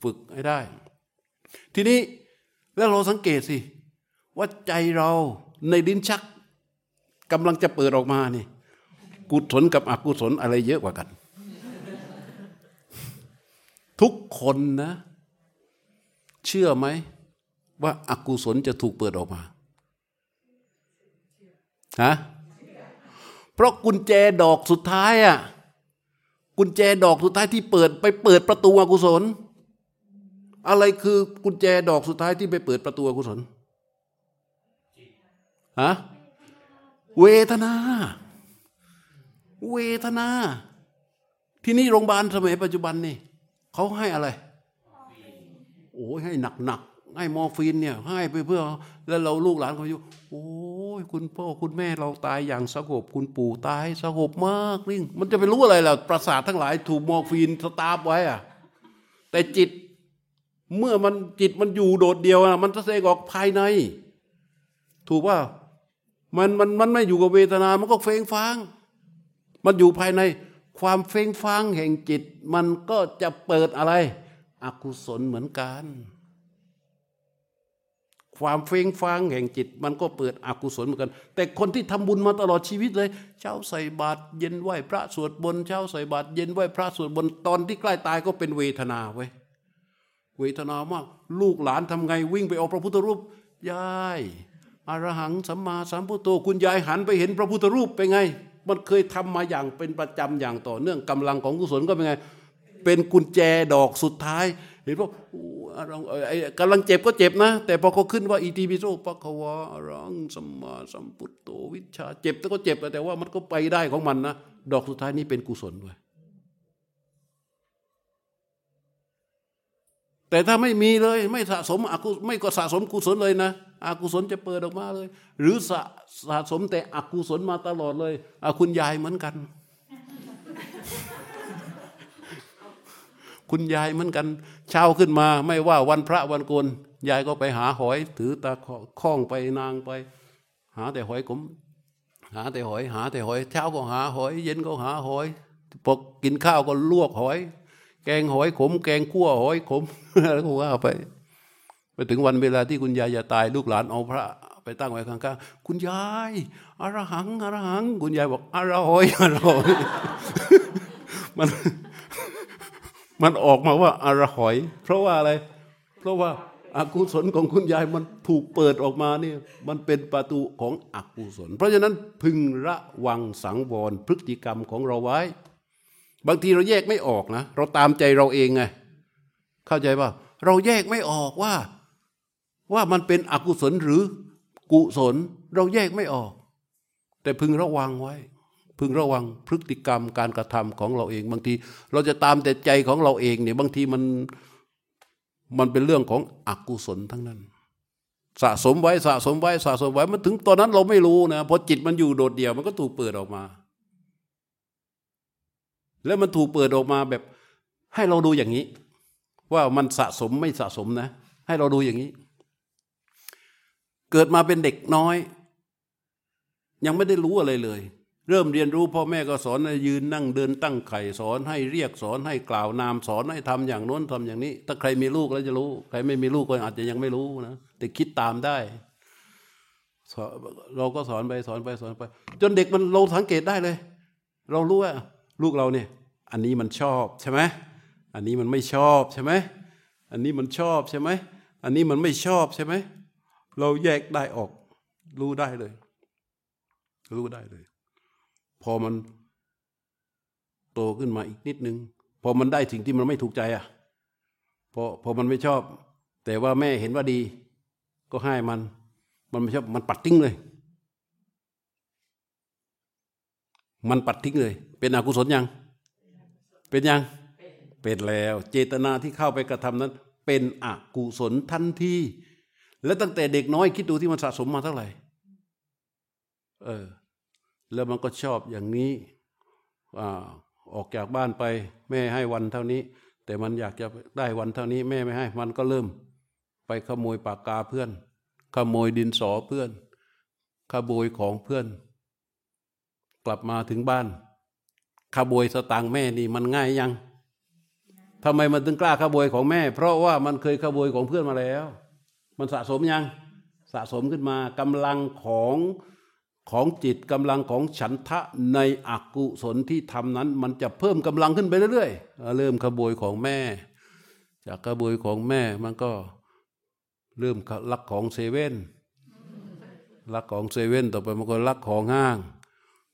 ฝึกให้ได้ ทีนี้แล้วเราสังเกตสิ ว่าใจเราในลิ้นชักกำลังจะเปิดออกมานี่ กุศลกับอกุศลอะไรเยอะกว่ากัน ทุกคนนะ เชื่อไหม ว่าอากุศลจะถูกเปิดออกมาฮะเพราะกุญแจดอกสุดท้ายอะ กุญแจดอกสุดท้ายที่เปิดไปเปิดประตูอกุศล อะไรคือกุญแจดอกสุดท้ายที่ไปเปิดประตูอกุศลฮะเวทนา เวทนา ที่นี่โรงพยาบาลสมัยปัจจุบันนี่เขาให้อะไร โอ้ยให้หนักหนักให้มอร์ฟีนเนี่ย ให้ไปเพื่อ แล้วเราลูกหลานเขาอยู่ โอ้ ยคุณพ่อคุณแม่เราตายอย่างสงบคุณปู่ตายสงบมากนี่มันจะไปรู้อะไรล่ะประสาททั้งหลายถูกมอร์ฟีนสตัฟฟ์ไว้อะแต่จิตเมื่อมันจิตมันอยู่โดดเดียวอะมันจะแสดงออกภายใน ถูกว่ามันมันมันไม่อยู่กับเวทนา มันก็เฟ้งฟาง มันอยู่ภายใน ความเฟ้งฟางแห่งจิต มันก็จะเปิดอะไร อกุศลเหมือนกัน ความเฟ้งฟ้างแห่งจิต มันก็เปิดอกุศลเหมือนกัน แต่คนที่ทำบุญมาตลอดชีวิตเลย เช้าใส่บาตรเย็นไหวพระสวดบนเช้าใส่บาตรเย็นไหวพระสวดบนตอนที่ใกล้ตายก็เป็นเวทนาเว้เวทนามาก ลูกหลานทำไงวิ่งไปเอาพระพุทธรูปยายอารหังสัมมาสัมพุทโธคุณยายหันไปเห็นพระพุทธรูปเป็นไง มันเคยทำมาอย่างเป็นประจำอย่างต่อเนื่องกำลังของกุศลก็เป็นไง เป็นกุญแจดอกสุดท้าย ห็นว่าอู้อรหังเอ่อไอ้กำลังเจ็บก็เจ็บนะ แต่พอเขาขึ้นว่าอิติปิโสปะควะอรหังสัมมาสัมพุทโธวิชา เจ็บแต่ก็เจ็บแต่ว่ามันก็ไปได้ของมันนะ ดอกสุดท้ายนี้เป็นกุศลด้วย แต่ถ้าไม่มีเลยไม่สะสมอกุไม่ก็สะสมกุศลเลยนะอกุศลจะเปิดออกมาเลย หรือสะสะสมแต่อกุศลมาตลอดเลยอคุณยายเหมือนกัน คุณยายเหมือนกัน เช้าขึ้นมาไม่ว่าวันพระวันโกนยายก็ไปหาหอย ถือตาคล้องไปนางไป หาแต่หอยขมหาแต่หอยหาแต่หอย เช้าก็หาหอย เย็นก็หาหอยพอกินข้าวก็ลวกหอย แกงหอยขม แกงคั่วหอยขมแล้วก็ว่าไป ไปถึงวันเวลาที่คุณยายจะตายลูกหลานเอาพระ ไปตั้งไว้ข้างๆคุณยายอรหังอรหัง คุณยายบอกอรหอยอรหอยมัน มันออกมาว่าอรหอย เพราะว่าอะไร เพราะว่าอากุศลของคุณยายมันถูกเปิดออกมาเนี่ยมันเป็นประตูของอกุศล เพราะฉะนั้นพึงระวังสังวรพฤติกรรมของเราไว้ บางทีเราแยกไม่ออกนะ เราตามใจเราเองไง เข้าใจป่ะเราแยกไม่ออกว่า ว่ามันเป็นอกุศลหรือกุศล เราแยกไม่ออก แต่พึงระวังไว้ พึงระวังพฤติกรรมการกระทำของเราเอง บางที เราจะตามแต่ใจของเราเองเนี่ยบางทีมันมันเป็นเรื่องของอกุศลทั้งนั้น สะสมไว้สะสมไว้สะสมไว้มันถึงตอนนั้นเราไม่รู้นะพอจิตมันอยู่โดดเดี่ยวมันก็ถูกเปิดออกมา แล้วมันถูกเปิดออกมาแบบให้เราดูอย่างนี้ ว่ามันสะสมไม่สะสมนะ ให้เราดูอย่างนี้ เกิดมาเป็นเด็กน้อย ยังไม่ได้รู้อะไรเลย เริ่มเรียนรู้พ่อแม่ก็สอนให้ยืนนั่งเดินตั้งไข่สอนให้เรียกสอนให้กล่าวนามสอนให้ทำอย่างโน้นทำอย่างนี้ ถ้าใครมีลูกแล้วจะรู้ ใครไม่มีลูกก็อาจจะยังไม่รู้นะแต่คิดตามได้สอนเราก็สอนไปสอนไปสอนไป จนเด็กมันเราสังเกตได้เลย เรารู้ว่าลูกเราเนี่ย อันนี้มันชอบใช่ไหมอันนี้มันไม่ชอบใช่ไหมอันนี้มันชอบใช่ไหมอันนี้มันไม่ชอบใช่ไหมเราแยกได้ออก รู้ได้เลย รู้ได้เลย พอมันโตขึ้นมาอีกนิดนึง พอมันได้สิ่งที่มันไม่ถูกใจอะพอพอมันไม่ชอบ แต่ว่าแม่เห็นว่าดี ก็ให้มัน มันไม่ชอบมันปัดทิ้งเลย มันปัดทิ้งเลย เป็นอกุศลยัง เป็นยัง เป็นแล้ว เจตนาที่เข้าไปกระทำนั้น เป็นอกุศลทันทีแล้วตั้งแต่เด็กน้อยคิดดูที่มันสะสมมาเท่าไหร่ เออ แล้วมันก็ชอบอย่างนี้อออกจากบ้านไป แม่ให้วันเท่านี้ แต่มันอยากจะได้วันเท่านี้แม่ไม่ให้ มันก็เริ่ม ไปขโมยปากกาเพื่อน ขโมยดินสอเพื่อน ขโมยของเพื่อน กลับมาถึงบ้าน ขโมยสตางค์แม่นี่มันง่ายยังทำไมมันถึงกล้าขโมยของแม่ เพราะว่ามันเคยขโมยของเพื่อนมาแล้ว มันสะสมยังสะสมขึ้นมากำลังของ ของจิตกำลังของฉันทะในอกุศลที่ทำนั้น มันจะเพิ่มกำลังขึ้นไปเรื่อยๆเริ่มขโมยของแม่ จากขโมยของแม่มันก็เริ่มลักของเซเว่นลักของเซเว่นต่อไปมันก็ลักของห้าง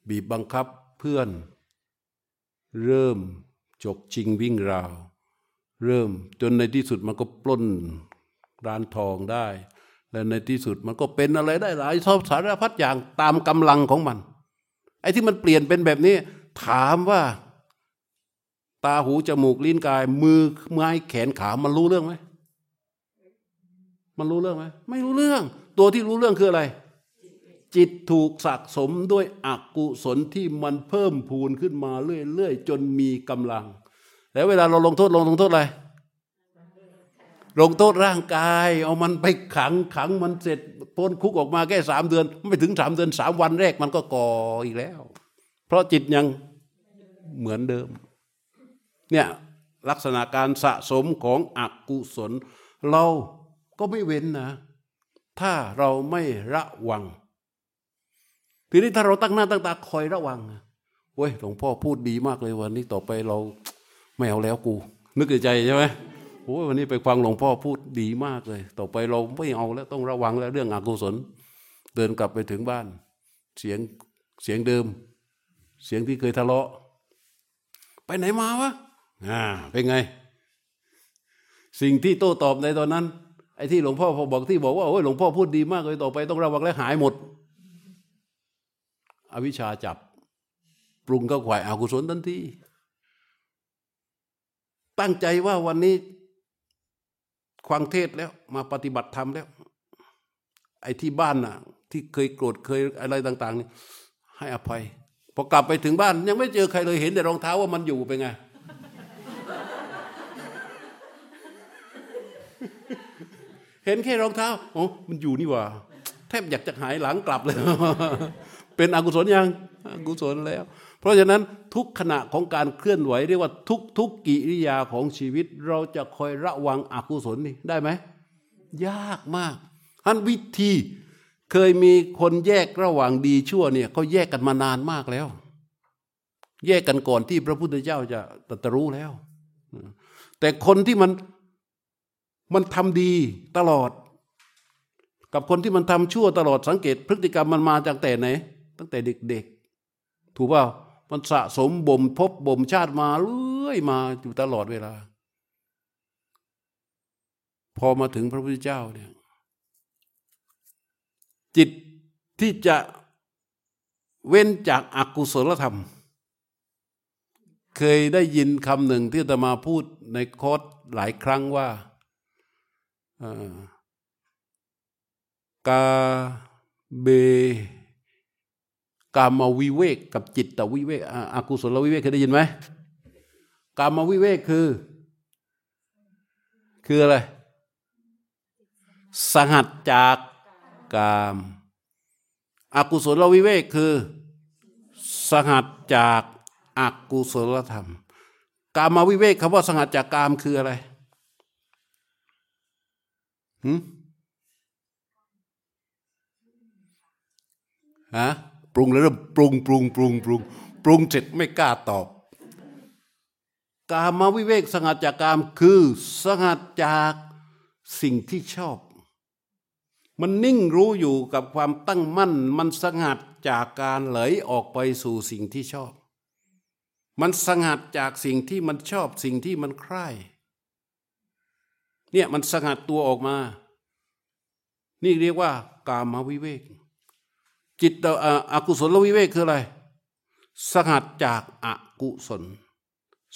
บีบบังคับเพื่อน เริ่มจกชิงวิ่งราว เริ่มจนในที่สุดมันก็ปล้นร้านทองได้ และในที่สุดมันก็เป็นอะไรได้หลายชอบสารพัดอย่างตามกำลังของมัน ไอ้ที่มันเปลี่ยนเป็นแบบนี้ ถามว่า ตาหูจมูกลิ้นกาย มือไม้แขนขามันรู้เรื่องไหมมันรู้เรื่องไหมไม่รู้เรื่อง ตัวที่รู้เรื่องคืออะไร จิตถูกสะสมด้วยอกุศลที่มันเพิ่มพูนขึ้นมาเรื่อยๆจนมีกำลัง แล้วเวลาเราลงโทษลงลงโทษอะไร ลงโทษร่างกาย เอามันไปขังขังมันเสร็จพ้นคุกออกมาแค่สามเดือน ไม่ถึงสามเดือนสามวันแรกมันก็ก่ออีกแล้ว เพราะจิตยังเหมือนเดิม เนี่ยลักษณะการสะสมของอกุศล เราก็ไม่เว้นนะ ถ้าเราไม่ระวัง ทีนี้ถ้าเราตั้งหน้าตั้งตาคอยระวังเว้ยหลวงพ่อพูดดีมากเลยวันนี้ต่อไปเราไม่เอาแล้วกู นึกในใจใช่ไหม โอ้ยวันนี้ไปฟังหลวงพ่อพูดดีมากเลย ต่อไปเราไม่เอาแล้วต้องระวังแล้วเรื่องอกุศล เดินกลับไปถึงบ้าน เสียงเสียงเดิม เสียงที่เคยทะเลาะ ไปไหนมาวะอ่าเป็นไง สิ่งที่โต้ตอบในตอนนั้น ไอ้ที่หลวงพ่อพอบอกที่บอกว่าโอ้ยหลวงพ่อพูดดีมากเลยต่อไปต้องระวังและหายหมด อวิชชาจับ ปรุงก็ขวายอากุศลทันทีตั้งใจว่าวันนี้ ฟังเทศแล้ว มาปฏิบัติธรรมแล้ว ไอ้ที่บ้านน่ะ ที่เคยโกรธเคยอะไรต่างๆนี่ให้อภัยพอกลับไปถึงบ้าน ยังไม่เจอใครเลยเห็นแต่รองเท้าว่ามันอยู่เป็นไงเห็นแค่รองเท้าโอ้มันอยู่นี่ว่าแทบอยากจะหายหลังกลับเลย เป็นอกุศลยังอกุศลแล้ว เพราะฉะนั้นทุกขณะของการเคลื่อนไหวเรียกว่าทุกทุกกิริยาของชีวิต เราจะคอยระวังอกุศลนี่ได้ไหมยากมากท่านวิธีเคยมีคนแยกระหว่างดีชั่วเนี่ยเขาแยกกันมานานมากแล้ว แยกกันก่อนที่พระพุทธเจ้าจะตรัสรู้แล้ว แต่คนที่มันมันทำดีตลอด กับคนที่มันทำชั่วตลอดสังเกต พฤติกรรมมันมาจากแต่ไหน ตั้งแต่เด็กๆ ถูกเปล่า มันสะสมบ่มพบบ่มชาติมาเรื่อยมาอยู่ตลอดเวลา พอมาถึงพระพุทธเจ้าเนี่ยจิตที่จะเว้นจากอากุศลธรรม เคยได้ยินคำหนึ่งที่จะมาพูดในโคดหลายครั้งว่ากาเบ กามวิเวกกับจิตตวิเวกอากุศลวิเวกเคยได้ยินไหมกามวิเวกคือ คืออะไร สหัดจากกามอากุศลวิเวกคือ สหัดจากอากุศลธรรม กามวิเวกคำว่าสหัดจากกามคืออะไรหืมฮะ ปรุงแล้วเริ่มปรุงปรุงปรุงปรุงปรุงเสร็จไม่กล้าตอบ กามาวิเวกสงัดจากกามคือสงัดจากสิ่งที่ชอบ มันนิ่งรู้อยู่กับความตั้งมั่น มันสงัดจากการไหลออกไปสู่สิ่งที่ชอบ มันสงัดจากสิ่งที่มันชอบสิ่งที่มันใคร่เนี่ยมันสงัดตัวออกมา นี่เรียกว่ากามวิเวก จิตอกุศลวิเวกคืออะไรสงัดจากอากุศล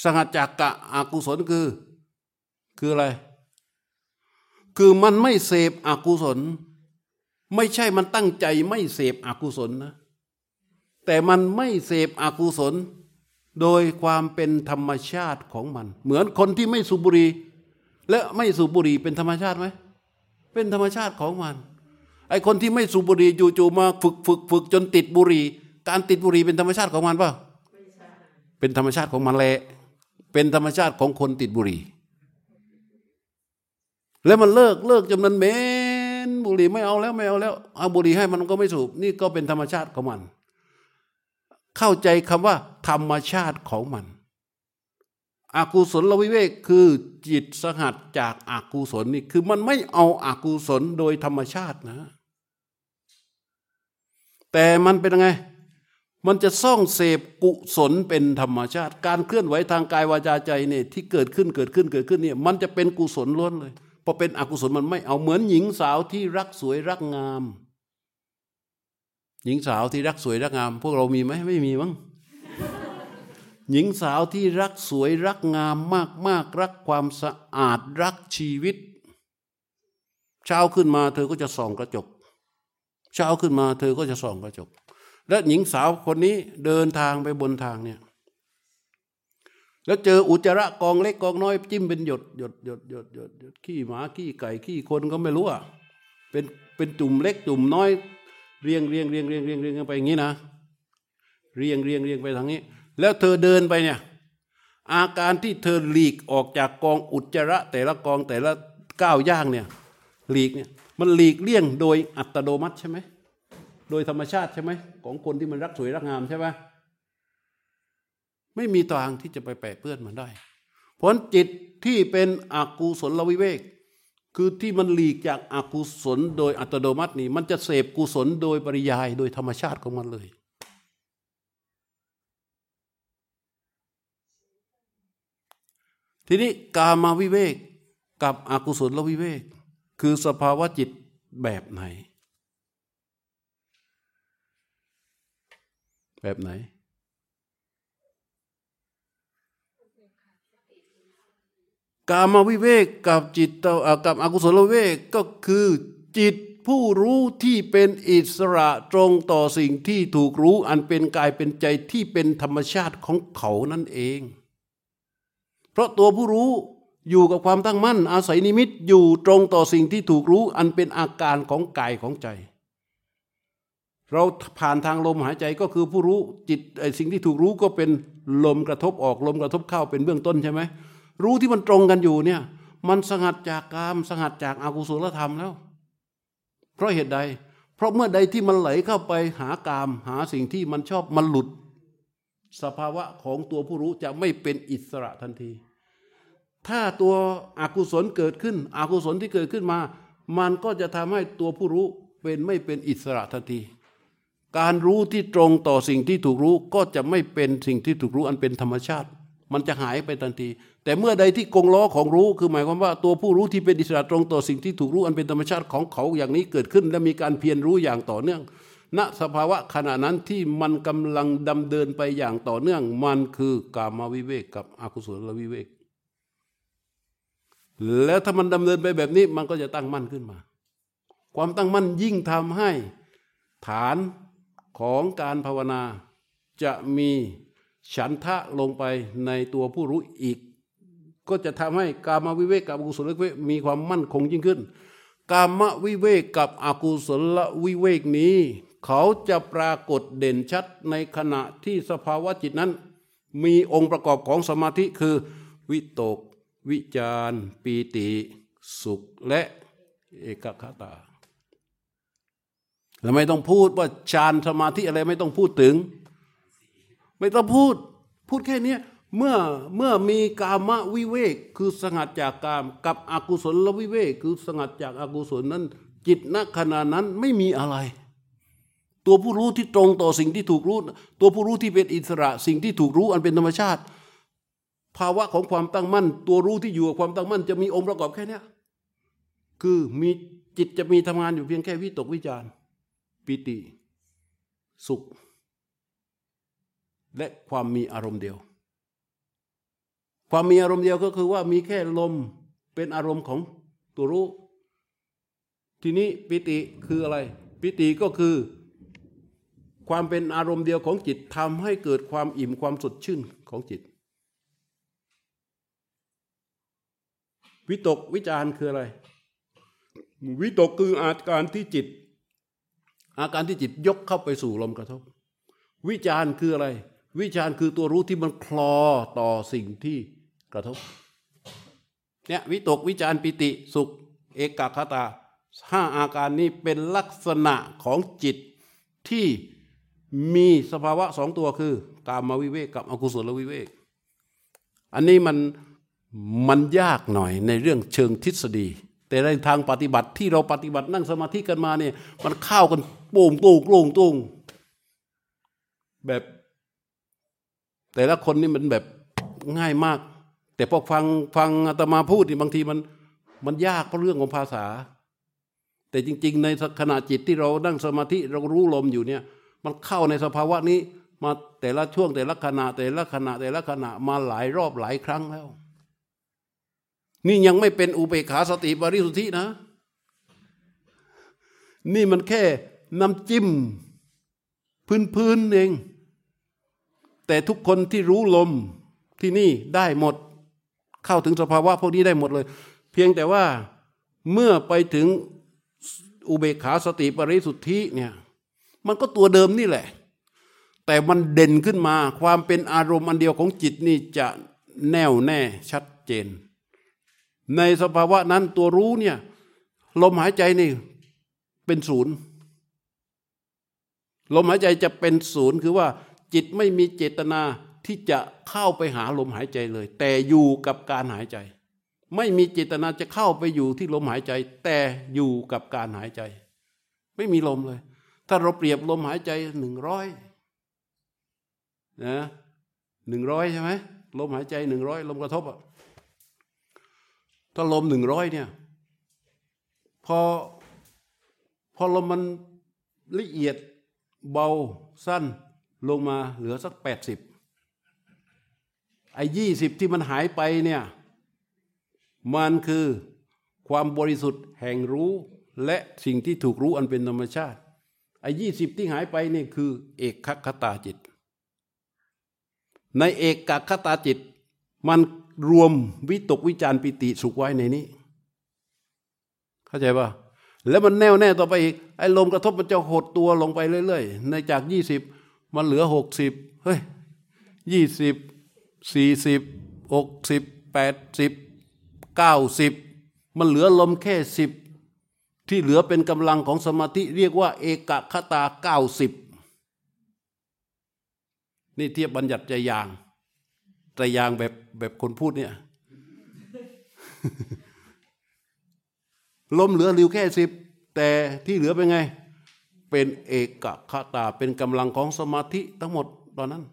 สงัดจากกะอกุศลคือ คืออะไร คือมันไม่เสพอกุศล ไม่ใช่มันตั้งใจไม่เสพอกุศลนะ แต่มันไม่เสพอกุศล โดยความเป็นธรรมชาติของมัน เหมือนคนที่ไม่สูบบุหรี่และไม่สูบบุหรี่เป็นธรรมชาติไหม เป็นธรรมชาติของมัน ไอ้คนที่ไม่สูบบุหรี่จู่ๆมาฝึกฝึกฝึกจนติดบุหรี่ การติดบุหรี่เป็นธรรมชาติของมันเปล่าเป็นธรรมชาติของมันแหละเป็นธรรมชาติของคนติดบุหรี่ แล้วมันเลิกเลิกจนมันเหม็นบุหรี่ไม่เอาแล้วไม่เอาแล้วเอาบุหรี่ให้มันก็ไม่สูบนี่ก็เป็นธรรมชาติของมัน เข้าใจคำว่า ธรรมชาติของมันอากุศลวิเวกคือจิตสหัดจากอากุศลนี่คือมันไม่เอาอากุศลโดยธรรมชาตินะ แต่มันเป็นยังไง มันจะซ่องเสพกุศลเป็นธรรมชาติ การเคลื่อนไหวทางกายวาจาใจเนี่ยที่เกิดขึ้นเกิดขึ้นเกิดขึ้นเนี่ยมันจะเป็นกุศลล้วนเลยพอเป็นอกุศลมันไม่เอาเหมือนหญิงสาวที่รักสวยรักงาม หญิงสาวที่รักสวยรักงาม พวกเรามีไหมไม่มีมั้งหญิงสาวที่รักสวยรักงามมากมากรักความสะอาดรักชีวิต เช้าขึ้นมาเธอก็จะส่องกระจก เช้าขึ้นมาเธอก็จะส่องกระจก และหญิงสาวคนนี้เดินทางไปบนทางเนี่ยแล้วเจออุจจาระกองเล็กกองน้อยจิ้มเป็นหยดหยดหยดหยดหยดหยดขี้หมาขี้ไก่ขี้คนก็ไม่รู้อะเป็นเป็นจุ่มเล็กจุ่มน้อย เรียงเรียงเรียงเรียงเรียงเรียงไปอย่างนี้นะเรียงเรียงเรียงไปทางนี้ แล้วเธอเดินไปเนี่ย อาการที่เธอหลีกออกจากกองอุจจาระ แต่ละกองแต่ละก้าวย่างเนี่ยหลีกเนี่ย มันหลีกเลี่ยงโดยอัตโนมัติใช่ไหมโดยธรรมชาติใช่ไหมของคนที่มันรักสวยรักงามใช่ไหมไม่มีทางที่จะไปแปะเปื้อนมันได้ ผลจิตที่เป็นอกุศลวิเวก คือที่มันหลีกจากอากุศลโดยอัตโนมัตินี่มันจะเสพกุศลโดยปริยายโดยธรรมชาติของมันเลย ทีนี้กามาวิเวกกับอกุศลวิเวก คือสภาวะจิตแบบไหน แบบไหน กามวิเวกกับจิตกับอกุศลวิเวกก็คือจิตผู้รู้ที่เป็นอิสระตรงต่อสิ่งที่ถูกรู้อันเป็นกายเป็นใจที่เป็นธรรมชาติของเขานั่นเอง เพราะตัวผู้รู้ อยู่กับความตั้งมั่น อาศัยนิมิตอยู่ตรงต่อสิ่งที่ถูกรู้อันเป็นอาการของกายของใจ เราผ่านทางลมหายใจก็คือผู้รู้จิตไอสิ่งที่ถูกรู้ก็เป็นลมกระทบออกลมกระทบเข้าเป็นเบื้องต้นใช่ไหมรู้ที่มันตรงกันอยู่เนี่ยมันสงัดจากกามสงัดจากอากุศลธรรมแล้ว เพราะเหตุใด เพราะเมื่อใดที่มันไหลเข้าไปหากาม หาสิ่งที่มันชอบมันหลุด สภาวะของตัวผู้รู้จะไม่เป็นอิสระทันที ถ้าตัวอกุศลเกิดขึ้น อกุศลที่เกิดขึ้นมา มันก็จะทำให้ตัวผู้รู้เป็นไม่เป็นอิสระทันที การรู้ที่ตรงต่อสิ่งที่ถูกรู้ก็จะไม่เป็นสิ่งที่ถูกรู้อันเป็นธรรมชาติ มันจะหายไปทันที แต่เมื่อใดที่กงล้อของรู้ คือหมายความว่าตัวผู้รู้ที่เป็นอิสระตรงต่อสิ่งที่ถูกรู้อันเป็นธรรมชาติของเขาอย่างนี้เกิดขึ้น และมีการเพียรรู้อย่างต่อเนื่องณสภาวะขณะนั้นที่มันกำลังดำเดินไปอย่างต่อเนื่อง มันคือกามาวิเวกกับอกุศลวิเวก แล้วถ้ามันดำเนินไปแบบนี้มันก็จะตั้งมั่นขึ้นมา ความตั้งมั่นยิ่งทำให้ฐานของการภาวนาจะมีฉันทะลงไปในตัวผู้รู้อีก ก็จะทำให้กามวิเวกกับอกุศลวิเวกมีความมั่นคงยิ่งขึ้น กามวิเวกกับอกุศลวิเวกนี้ เขาจะปรากฏเด่นชัดในขณะที่สภาวะจิตนั้น มีองค์ประกอบของสมาธิคือวิตก วิจารปีติสุขและเอกคตาเราไม่ต้องพูดว่าฌานสมาธิอะไรไม่ต้องพูดถึง ไม่ต้องพูด พูดแค่นี้เมื่อเมื่อมีกามวิเวกคือสงัดจากกาม กับอกุศลวิเวกคือสงัดจากอากุศลนั้น จิตณขณะนั้นไม่มีอะไร ตัวผู้รู้ที่ตรงต่อสิ่งที่ถูกรู้ ตัวผู้รู้ที่เป็นอิสระ สิ่งที่ถูกรู้อันเป็นธรรมชาติ ภาวะของความตั้งมั่น ตัวรู้ที่อยู่กับความตั้งมั่น จะมีองค์ประกอบแค่นี้คือมีจิตจะมีทำงานอยู่เพียงแค่วิตกวิจารปิติ สุข และความมีอารมณ์เดียว ความมีอารมณ์เดียวก็คือว่ามีแค่ลมเป็นอารมณ์ของตัวรู้ ทีนี้ปิติคืออะไร ปิติก็คือความเป็นอารมณ์เดียวของจิตทำให้เกิดความอิ่มความสดชื่นของจิต วิตกวิจารคืออะไร วิตกคืออาการที่จิต อาการที่จิตยกเข้าไปสู่ลมกระทบ วิจารคืออะไร วิจารคือตัวรู้ที่มันคลอต่อสิ่งที่กระทบเนี่ยวิตกวิจารปิติสุข เอกคตาห้าอาการนี้เป็นลักษณะของจิตที่มีสภาวะสองตัวคือ กามวิเวกกับอกุศลวิเวก อันนี้มัน มันยากหน่อยในเรื่องเชิงทฤษฎี แต่ในทางปฏิบัติที่เราปฏิบัตินั่งสมาธิกันมาเนี่ยมันเข้ากันโป่งโป่งโป่งตุ้งแบบ แต่ละคนนี่มันแบบง่ายมาก แต่พอฟังฟังอาตมาพูดนี่บางทีมันมันยากเพราะเรื่องของภาษา แต่จริง ๆ ในขณะจิตที่เรานั่งสมาธิเรารู้ลมอยู่เนี่ย มันเข้าในสภาวะนี้ มาแต่ละช่วงแต่ละขณะแต่ละขณะแต่ละขณะมาหลายรอบหลายครั้งแล้ว นี่ยังไม่เป็นอุเบกขาสติบริสุทธินะ นี่มันแค่น้ำจิ้ม พื้นๆเอง แต่ทุกคนที่รู้ลมที่นี่ได้หมด เข้าถึงสภาวะพวกนี้ได้หมดเลย เพียงแต่ว่าเมื่อไปถึงอุเบกขาสติปริสุทธิเนี่ยมันก็ตัวเดิมนี่แหละ แต่มันเด่นขึ้นมาความเป็นอารมณ์อันเดียวของจิตนี่จะแน่วแน่ชัดเจน ในสภาวะนั้นตัวรู้เนี่ยลมหายใจนี่เป็นศูนย์ลมหายใจจะเป็นศูนย์คือว่า จิตไม่มีเจตนาที่จะเข้าไปหาลมหายใจเลย แต่อยู่กับการหายใจ ไม่มีเจตนาจะเข้าไปอยู่ที่ลมหายใจ แต่อยู่กับการหายใจ ไม่มีลมเลย ถ้าเราเปรียบลมหายใจหนึ่งร้อยนะหนึ่งร้อยใช่ไหมลมหายใจหนึ่งร้อยลมกระทบอะ ถ้าลมหนึ่งร้อยเนี่ย พอพอลมมันละเอียดเบาสั้นลงมาเหลือสักแปดสิบไอ้ยี่สิบที่มันหายไปเนี่ย มันคือความบริสุทธิ์แห่งรู้และสิ่งที่ถูกรู้อันเป็นธรรมชาติไอ้ยี่สิบที่หายไปนี่คือเอกคตาจิต ในเอกกคตาจิต มัน รวมวิตกวิจารปิติสุขไว้ในนี้ เข้าใจป่ะแล้วมันแน่วแน่ต่อไปอีกไอ้ลมกระทบมันจะหดตัวลงไปเรื่อยๆในจากยี่สิบมันเหลือหกสิบเฮ้ยยี่สิบสี่สิบหกสิบแปดสิบเก้าสิบมันเหลือลมแค่สิบที่เหลือเป็นกำลังของสมาธิเรียกว่า เอกคตาเก้าสิบนี่เทียบบัญญัติใจยางใจยางแบบ แบบคนพูดเนี่ย ลมเหลือริวแค่สิบแต่ที่เหลือเป็นไง เป็นเอกคตาเป็นกำลังของสมาธิทั้งหมดตอนนั้น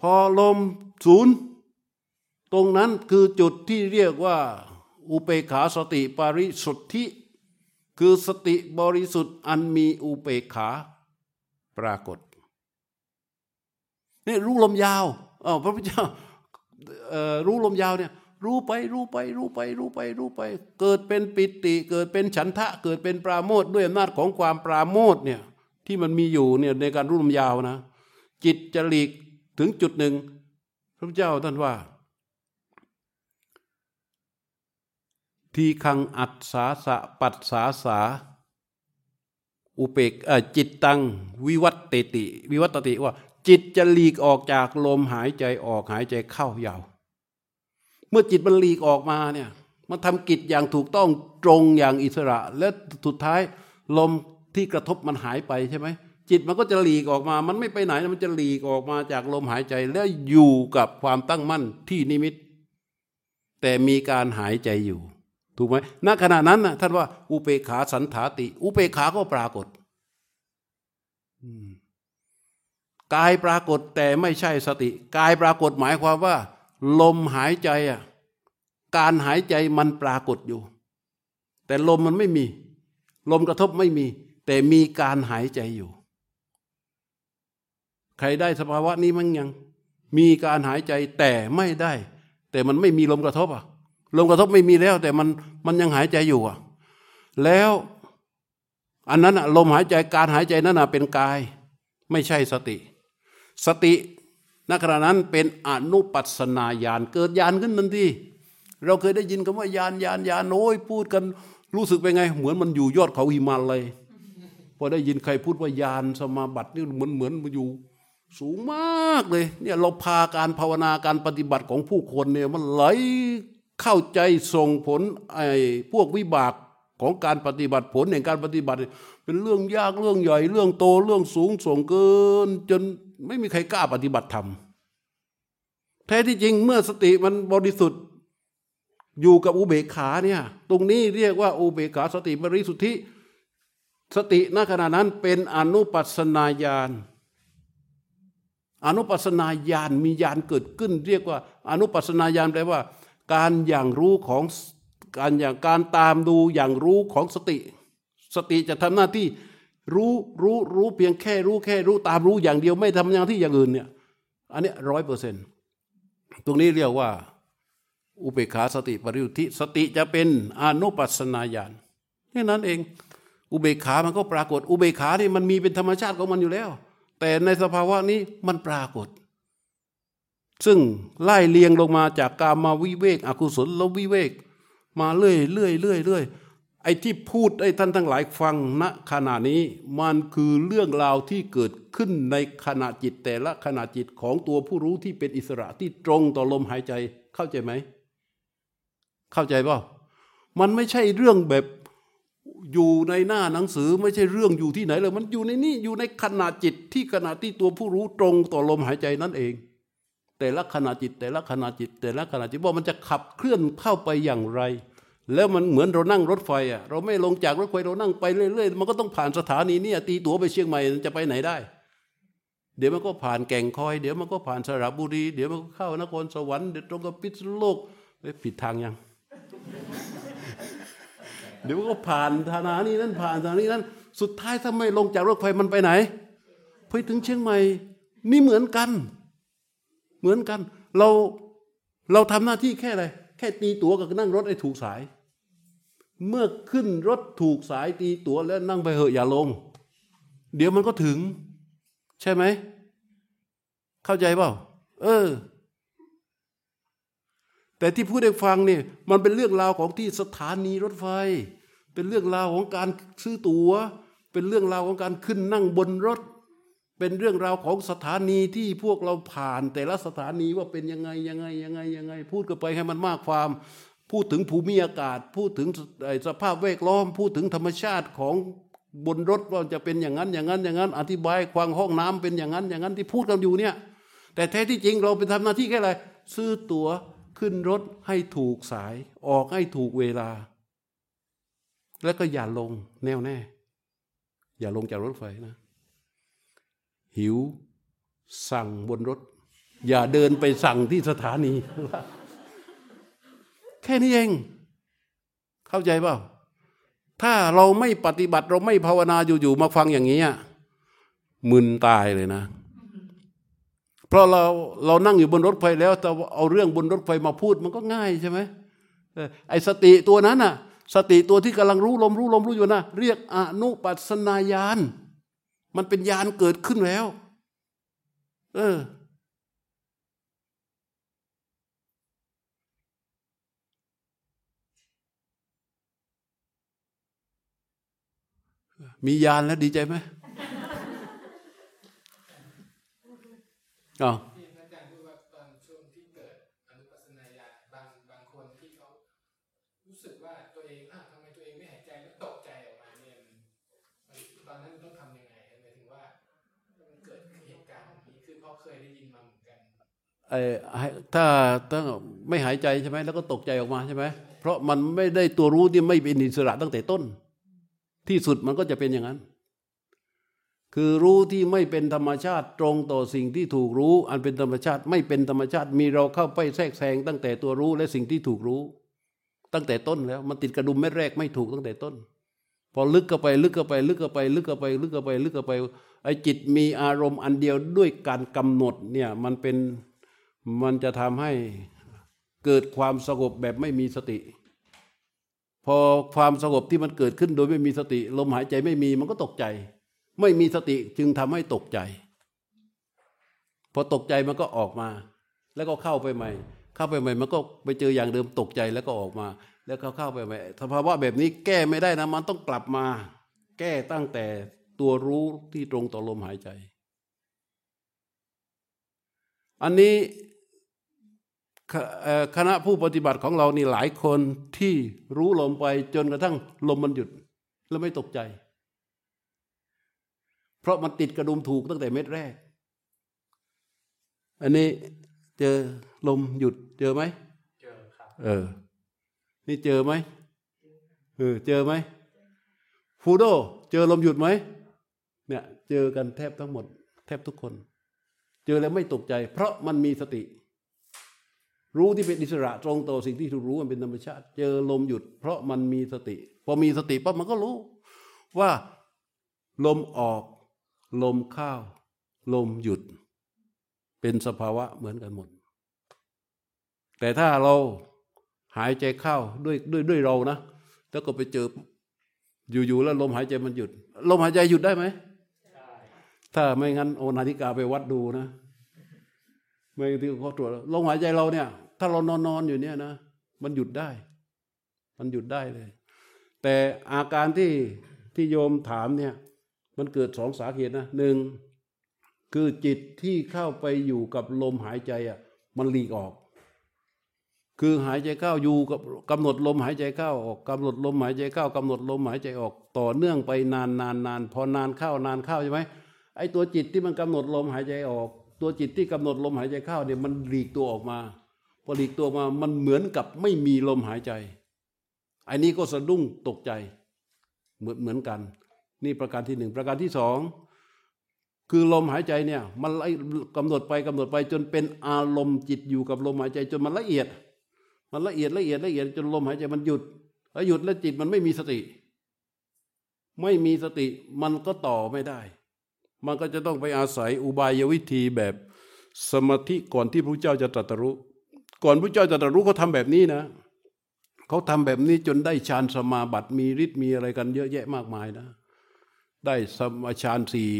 พอลมศูนย์ ตรงนั้นคือจุดที่เรียกว่า อุเปขาสติปาริสุทธิคือสติบริสุทธิ์อันมีอุเปขาปรากฏนี่รู้ลมยาวอ๋อพระพุทธเจ้า รู้ลมยาวเนี่ยรู้ไปรู้ไปรู้ไปรู้ไปรู้ไป เกิดเป็นปิติ เกิดเป็นฉันทะ เกิดเป็นปราโมทด้วยอำนาจของความปราโมทเนี่ยที่มันมีอยู่เนี่ยในการรู้ลมยาวนะ จิตจะหลีกถึงจุดหนึ่ง พระพุทธเจ้าท่านว่า ทีคังอัดสาสะปัดสาสาอุเปกจิตตังวิวัตติ วิวัตติว่า จิตจะหลีกออกจากลมหายใจออกหายใจเข้ายาว เมื่อจิตมันหลีกออกมาเนี่ยมันทำกิจอย่างถูกต้องตรงอย่างอิสระ และสุดท้ายลมที่กระทบมันหายไปใช่ไหมจิตมันก็จะหลีกออกมา มันไม่ไปไหน มันจะหลีกออกมาจากลมหายใจ แล้วอยู่กับความตั้งมั่นที่นิมิต แต่มีการหายใจอยู่ ถูกไหมณขณะนั้นนะท่านว่า อุเปขาสันถาติ อุเปขาก็ปรากฏ กายปรากฏแต่ไม่ใช่สติ กายปรากฏหมายความว่า ลมหายใจอะการหายใจมันปรากฏอยู่ แต่ลมมันไม่มี ลมกระทบไม่มี แต่มีการหายใจอยู่ ใครได้สภาวะนี้มั้งยัง มีการหายใจแต่ไม่ได้ แต่มันไม่มีลมกระทบอะลมกระทบไม่มีแล้ว แต่มันมันยังหายใจอยู่อะ แล้วอันนั้นลมหายใจการหายใจนั้นเป็นกาย ไม่ใช่สติ สติณขณะนั้นเป็นอนุปัสนาญาณเกิดญาณขึ้นทันทีเราเคยได้ยินคำว่าญาณญาณญาณโอ้ยพูดกันรู้สึกเป็นไง เหมือนมันอยู่ยอดเขาหิมาลัยพอได้ยินใครพูดว่าญาณสมาบัตินี่เหมือนเหมือนมันอยู่ สูงมากเลยเนี่ยเราพาการภาวนาการปฏิบัติของผู้คนเนี่ยมันไหลเข้าใจส่งผลไอ้พวกวิบากของการปฏิบัติผลแห่งการปฏิบัติ เป็นเรื่องยากเรื่องใหญ่เรื่องโตเรื่องสูงส่งเกินจน ไม่มีใครกล้าปฏิบัติธรรมแท้ที่จริงเมื่อสติมันบริสุทธิ์อยู่กับอุเบกขาเนี่ย ตรงนี้เรียกว่าอุเบกขาสติบริสุทธิ สติณขณะนั้นเป็นอนุปัสนาญาณอนุปัสนาญาณมีญาณเกิดขึ้น เรียกว่า อนุปัสนาญาณแปลว่า การอย่างรู้ของการอย่างการตามดูอย่างรู้ของสติ สติจะทำหน้าที่ รู้รู้รู้เพียงแค่รู้แค่รู้ตามรู้อย่างเดียวไม่ทำอย่างที่อย่างอื่นเนี่ย อันนี้ร้อยเปอร์เซ็นต์ตรงนี้เรียกว่า อุเบกขาสติปริยุทธิสติจะเป็นอนุปัสนาญาณแค่นั้นเอง อุเบกขามันก็ปรากฏ อุเบกขานี่มันมีเป็นธรรมชาติของมันอยู่แล้ว แต่ในสภาวะนี้มันปรากฏ ซึ่งไล่เลียงลงมาจากกามาวิเวกอกุศลลวิเวก มาเรื่อยเรื่อยเรื่อยเรื่อย ไอ้ที่พูดไอ้ท่านทั้งหลายฟังณขณะนี้มันคือเรื่องราวที่เกิดขึ้นในขณะจิตแต่ละขณะจิตของตัวผู้รู้ที่เป็นอิสระที่ตรงต่อลมหายใจเข้าใจไหม เข้าใจเปล่ามันไม่ใช่เรื่องแบบอยู่ในหน้าหนังสือไม่ใช่เรื่องอยู่ที่ไหนเลย มันอยู่ในนี่อยู่ในขณะจิตที่ขณะที่ตัวผู้รู้ตรงต่อลมหายใจนั่นเอง แต่ละขณะจิต แต่ละขณะจิต แต่ละขณะจิตว่ามันจะขับเคลื่อนเข้าไปอย่างไร แล้วมันเหมือนเรานั่งรถไฟอะเราไม่ลงจากรถไฟเรานั่งไปเรื่อยๆมันก็ต้องผ่านสถานีนี่ตีตั๋วไปเชียงใหม่จะไปไหนได้ เดี๋ยวมันก็ผ่านแก่งคอย เดี๋ยวมันก็ผ่านสระบุรี เดี๋ยวมันก็เข้านครสวรรค์เดี๋ยวตรงกับพิษโลกผิดทางยัง เดี๋ยวก็ผ่านธนานี้นั้นผ่านธนานี้นั้น สุดท้ายถ้าไม่ลงจากรถไฟมันไปไหนไปถึงเชียงใหม่ นี่เหมือนกัน เหมือนกัน เราเราทำหน้าที่แค่อะไรแค่ตีตั๋วกับนั่งรถให้ถูกสาย เมื่อขึ้นรถถูกสายตีตั๋วแล้วนั่งไปเหอะอย่าลง เดี๋ยวมันก็ถึง ใช่ไหม เข้าใจเปล่า เออ แต่ที่พูดให้ฟังเนี่ยมันเป็นเรื่องราวของที่สถานีรถไฟ เป็นเรื่องราวของการซื้อตัว๋ว เป็นเรื่องราวของการขึ้นนั่งบนรถ เป็นเรื่องราวของสถานีที่พวกเราผ่าน แต่ละสถานีว่าเป็นยังไงยังไงยังไงยังไง พูดกันไปให้มันมากความ พูดถึงภูมิอากาศ พูดถึงสภาพแวดล้อม พูดถึงธรรมชาติของบนรถว่าจะเป็นอย่างนั้นอย่างนั้นอย่างนั้น อธิบายควางห้องน้ำเป็นอย่างนั้นอย่างนั้นที่พูดกันอยู่เนี่ยแต่แท้ที่จริงเราเป็นทำหน้าที่แค่อะไรซื้อตั๋วขึ้นรถให้ถูกสายออกให้ถูกเวลา แล้วก็อย่าลงแน่วแน่ อย่าลงจากรถไฟนะ หิวสั่งบนรถ อย่าเดินไปสั่งที่สถานี แค่นี้เอง เข้าใจเปล่าถ้าเราไม่ปฏิบัติเราไม่ภาวนาอยู่ๆมาฟังอย่างนี้มึนตายเลยนะ เพราะเราเรานั่งอยู่บนรถไฟแล้วแต่เอาเรื่องบนรถไฟมาพูดมันก็ง่ายใช่ไหมไอ้สติตัวนั้นน่ะ สติตัวที่กำลังรู้ลมรู้ลมรู้อยู่นะเรียกอนุปัสนาญาณมันเป็นญาณเกิดขึ้นแล้ว เออ มียานแล้วดีใจไหมอ๋อที่อาจารย์พูดว่าตอนช่วงที่เกิดอนุปัสนาญาบางบางคนที่เขารู้สึกว่าตัวเองอะทำไมตัวเองไม่หายใจแล้วตกใจออกมาเนี่ยตอนนั้นต้องทำยังไงหมายถึงว่ามันเกิดเหตุการณ์นี้คือเพราะเคยได้ยินมาเหมือนกันไอ้ถ้าต้องไม่หายใจใช่ไหมแล้วก็ตกใจออกมาใช่ไหมเพราะมันไม่ได้ตัวรู้ที่ไม่เป็นอิสระตั้งแต่ต้น ที่สุดมันก็จะเป็นอย่างนั้น คือรู้ที่ไม่เป็นธรรมชาติตรงต่อสิ่งที่ถูกรู้ อันเป็นธรรมชาติไม่เป็นธรรมชาติมีเราเข้าไปแทรกแซงตั้งแต่ตัวรู้และสิ่งที่ถูกรู้ ตั้งแต่ต้นแล้ว มันติดกระดุมเม็ดแรกไม่ถูกตั้งแต่ต้น พอลึกเข้าไปลึกเข้าไป ลึกเข้าไป ลึกเข้าไป ลึกเข้าไปลึกเข้าไปไอ้จิตมีอารมณ์อันเดียวด้วยการกำหนดเนี่ยมันเป็นมันจะทำให้เกิดความสงบแบบไม่มีสติ พอความสงบที่มันเกิดขึ้นโดยไม่มีสติ ลมหายใจไม่มีมันก็ตกใจ ไม่มีสติจึงทำให้ตกใจ พอตกใจมันก็ออกมา แล้วก็เข้าไปใหม่ เข้าไปใหม่ มันก็ไปเจออย่างเดิมตกใจแล้วก็ออกมา แล้วก็เข้าไปใหม่สภาวะแบบนี้แก้ไม่ได้นะมันต้องกลับมา แก้ตั้งแต่ตัวรู้ที่ตรงต่อลมหายใจ อันนี้ คณะผู้ปฏิบัติของเรานี่หลายคนที่รู้ลมไปจนกระทั่งลมมันหยุด แล้วไม่ตกใจ เพราะมันติดกระดุมถูกตั้งแต่เม็ดแรก อันนี้เจอลมหยุดเจอไหมเจอครับเออ นี่เจอไหมเออเจอไหมฟูโด เจอลมหยุดไหมเนี่ย เจอกันแทบทั้งหมด แทบทุกคน เจอแล้วไม่ตกใจ เพราะมันมีสติ รู้ที่เป็นอิสระตรงต่อสิ่งที่ถูกรู้มันเป็นธรรมชาติ เจอลมหยุด เพราะมันมีสติ พอมีสติปั๊บมันก็รู้ ว่าลมออก ลมเข้าลมหยุด เป็นสภาวะเหมือนกันหมด แต่ถ้าเราหายใจเข้าด้วยด้วยด้วยเรานะแล้วก็ไปเจออยู่ๆแล้วลมหายใจมันหยุด ลมหายใจหยุดได้ไหมถ้าไม่งั้นโอนาฬิกาไปวัดดูนะ ไม่ที่เขาตรวจลมหายใจเราเนี่ย ถ้าเรานอนนอนอยู่เนี่ยนะมันหยุดได้ มันหยุดได้เลย แต่อาการที่ที่โยมถามเนี่ย มันเกิดสองสาเหตุนะหนึ่งคือจิตที่เข้าไปอยู่กับลมหายใจอะ มันหลีกออก คือหายใจเข้าอยู่กับกำหนดลมหายใจเข้าออกกำหนดลมหายใจเข้ากำหนดลมหายใจออก ต่อเนื่องไปนานนานนานพอนานเข้านานเข้าใช่ไหมไอ้ตัวจิตที่มันกำหนดลมหายใจออก ตัวจิตที่กำหนดลมหายใจเข้าเนี่ยมันหลีกตัวออกมาพอหลีกตัวมามันเหมือนกับไม่มีลมหายใจไอ้นี้ก็สะดุ้งตกใจเหมือนเหมือนกัน นี่ประการที่หนึ่งประการที่สองคือลมหายใจเนี่ยมันกำหนดไปกำหนดไปจนเป็นอารมณ์จิตอยู่กับลมหายใจ จนมันละเอียด มันละเอียดละเอียดละเอียดจนลมหายใจมันหยุดแล้วหยุดแล้วจิตมันไม่มีสติ ไม่มีสติมันก็ต่อไม่ได้ มันก็จะต้องไปอาศัยอุบายวิธีแบบสมาธิก่อนที่พระเจ้าจะตรัสรู้ ก่อนพระเจ้าจะตรัสรู้เขาทาแบบนี้นะเขาทำแบบนี้จนได้ฌานสมาบัติมีฤทธิ์มีอะไรกันเยอะแยะมากมายนะ ได้สมาฌานสี่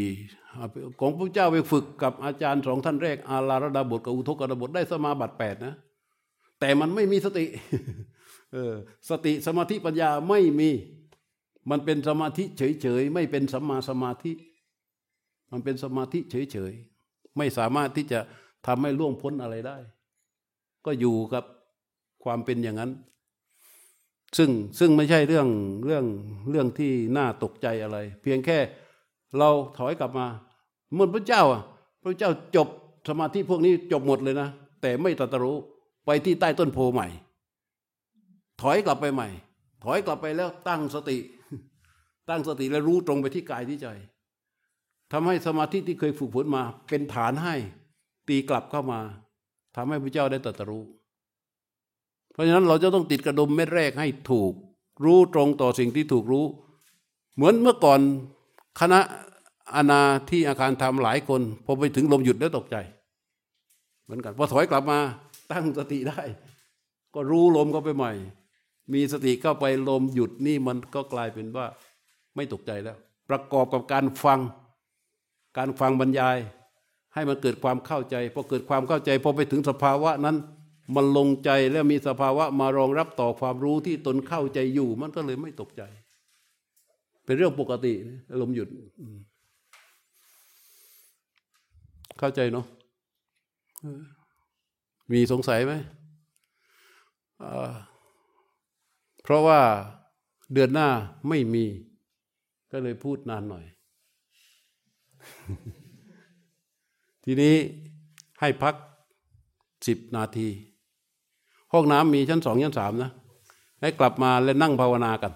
ของพระเจ้าไปฝึกกับอาจารย์สองท่านแรก อาลาระดาบทกับอุทกระดาบทได้สมาบัติแปดนะ แต่มันไม่มีสติเออสติสมาธิปัญญาไม่มี มันเป็นสมาธิเฉยๆ ไม่เป็นสัมมาสมาธิ มันเป็นสมาธิเฉยๆ ไม่สามารถที่จะทำให้ล่วงพ้นอะไรได้ ก็อยู่กับความเป็นอย่างนั้น ซึ่งซึ่งไม่ใช่เรื่องเรื่องเรื่องที่น่าตกใจอะไร เพียงแค่เราถอยกลับมาเมื่อพระเจ้าอะพระเจ้าจบสมาธิพวกนี้จบหมดเลยนะ แต่ไม่ตรัสรู้ไปที่ใต้ต้นโพใหม่ ถอยกลับไปใหม่ ถอยกลับไปแล้วตั้งสติ ตั้งสติแล้วรู้ตรงไปที่กายที่ใจ ทำให้สมาธิที่เคยฝึกฝนมา เป็นฐานให้ตีกลับเข้ามาทำให้พระเจ้าได้ตรัสรู้ เพราะฉะนั้นเราจะต้องติดกระดุมเม็ดแรกให้ถูก รู้ตรงต่อสิ่งที่ถูกรู้ เหมือนเมื่อก่อนคณะอาณาที่อาคารทำหลายคนพอไปถึงลมหยุดแล้วตกใจ เหมือนกันพอถอยกลับมาตั้งสติได้ ก็รู้ลมเข้าไปใหม่ มีสติเข้าไปลมหยุดนี่มันก็กลายเป็นว่าไม่ตกใจแล้ว ประกอบกับการฟัง การฟังบรรยายให้มันเกิดความเข้าใจพอเกิดความเข้าใจพอไปถึงสภาวะนั้น มันลงใจแล้วมีสภาวะมารองรับต่อความรู้ที่ตนเข้าใจอยู่ มันก็เลยไม่ตกใจ เป็นเรื่องปกติลมหยุด เข้าใจเนาะมีสงสัยไหมเพราะว่าเดือนหน้าไม่มี ก็เลยพูดนานหน่อย ทีนี้ให้พักสิบนาที ห้องน้ำมีชั้นสองชั้นสามนะ ให้กลับมาและนั่งภาวนากัน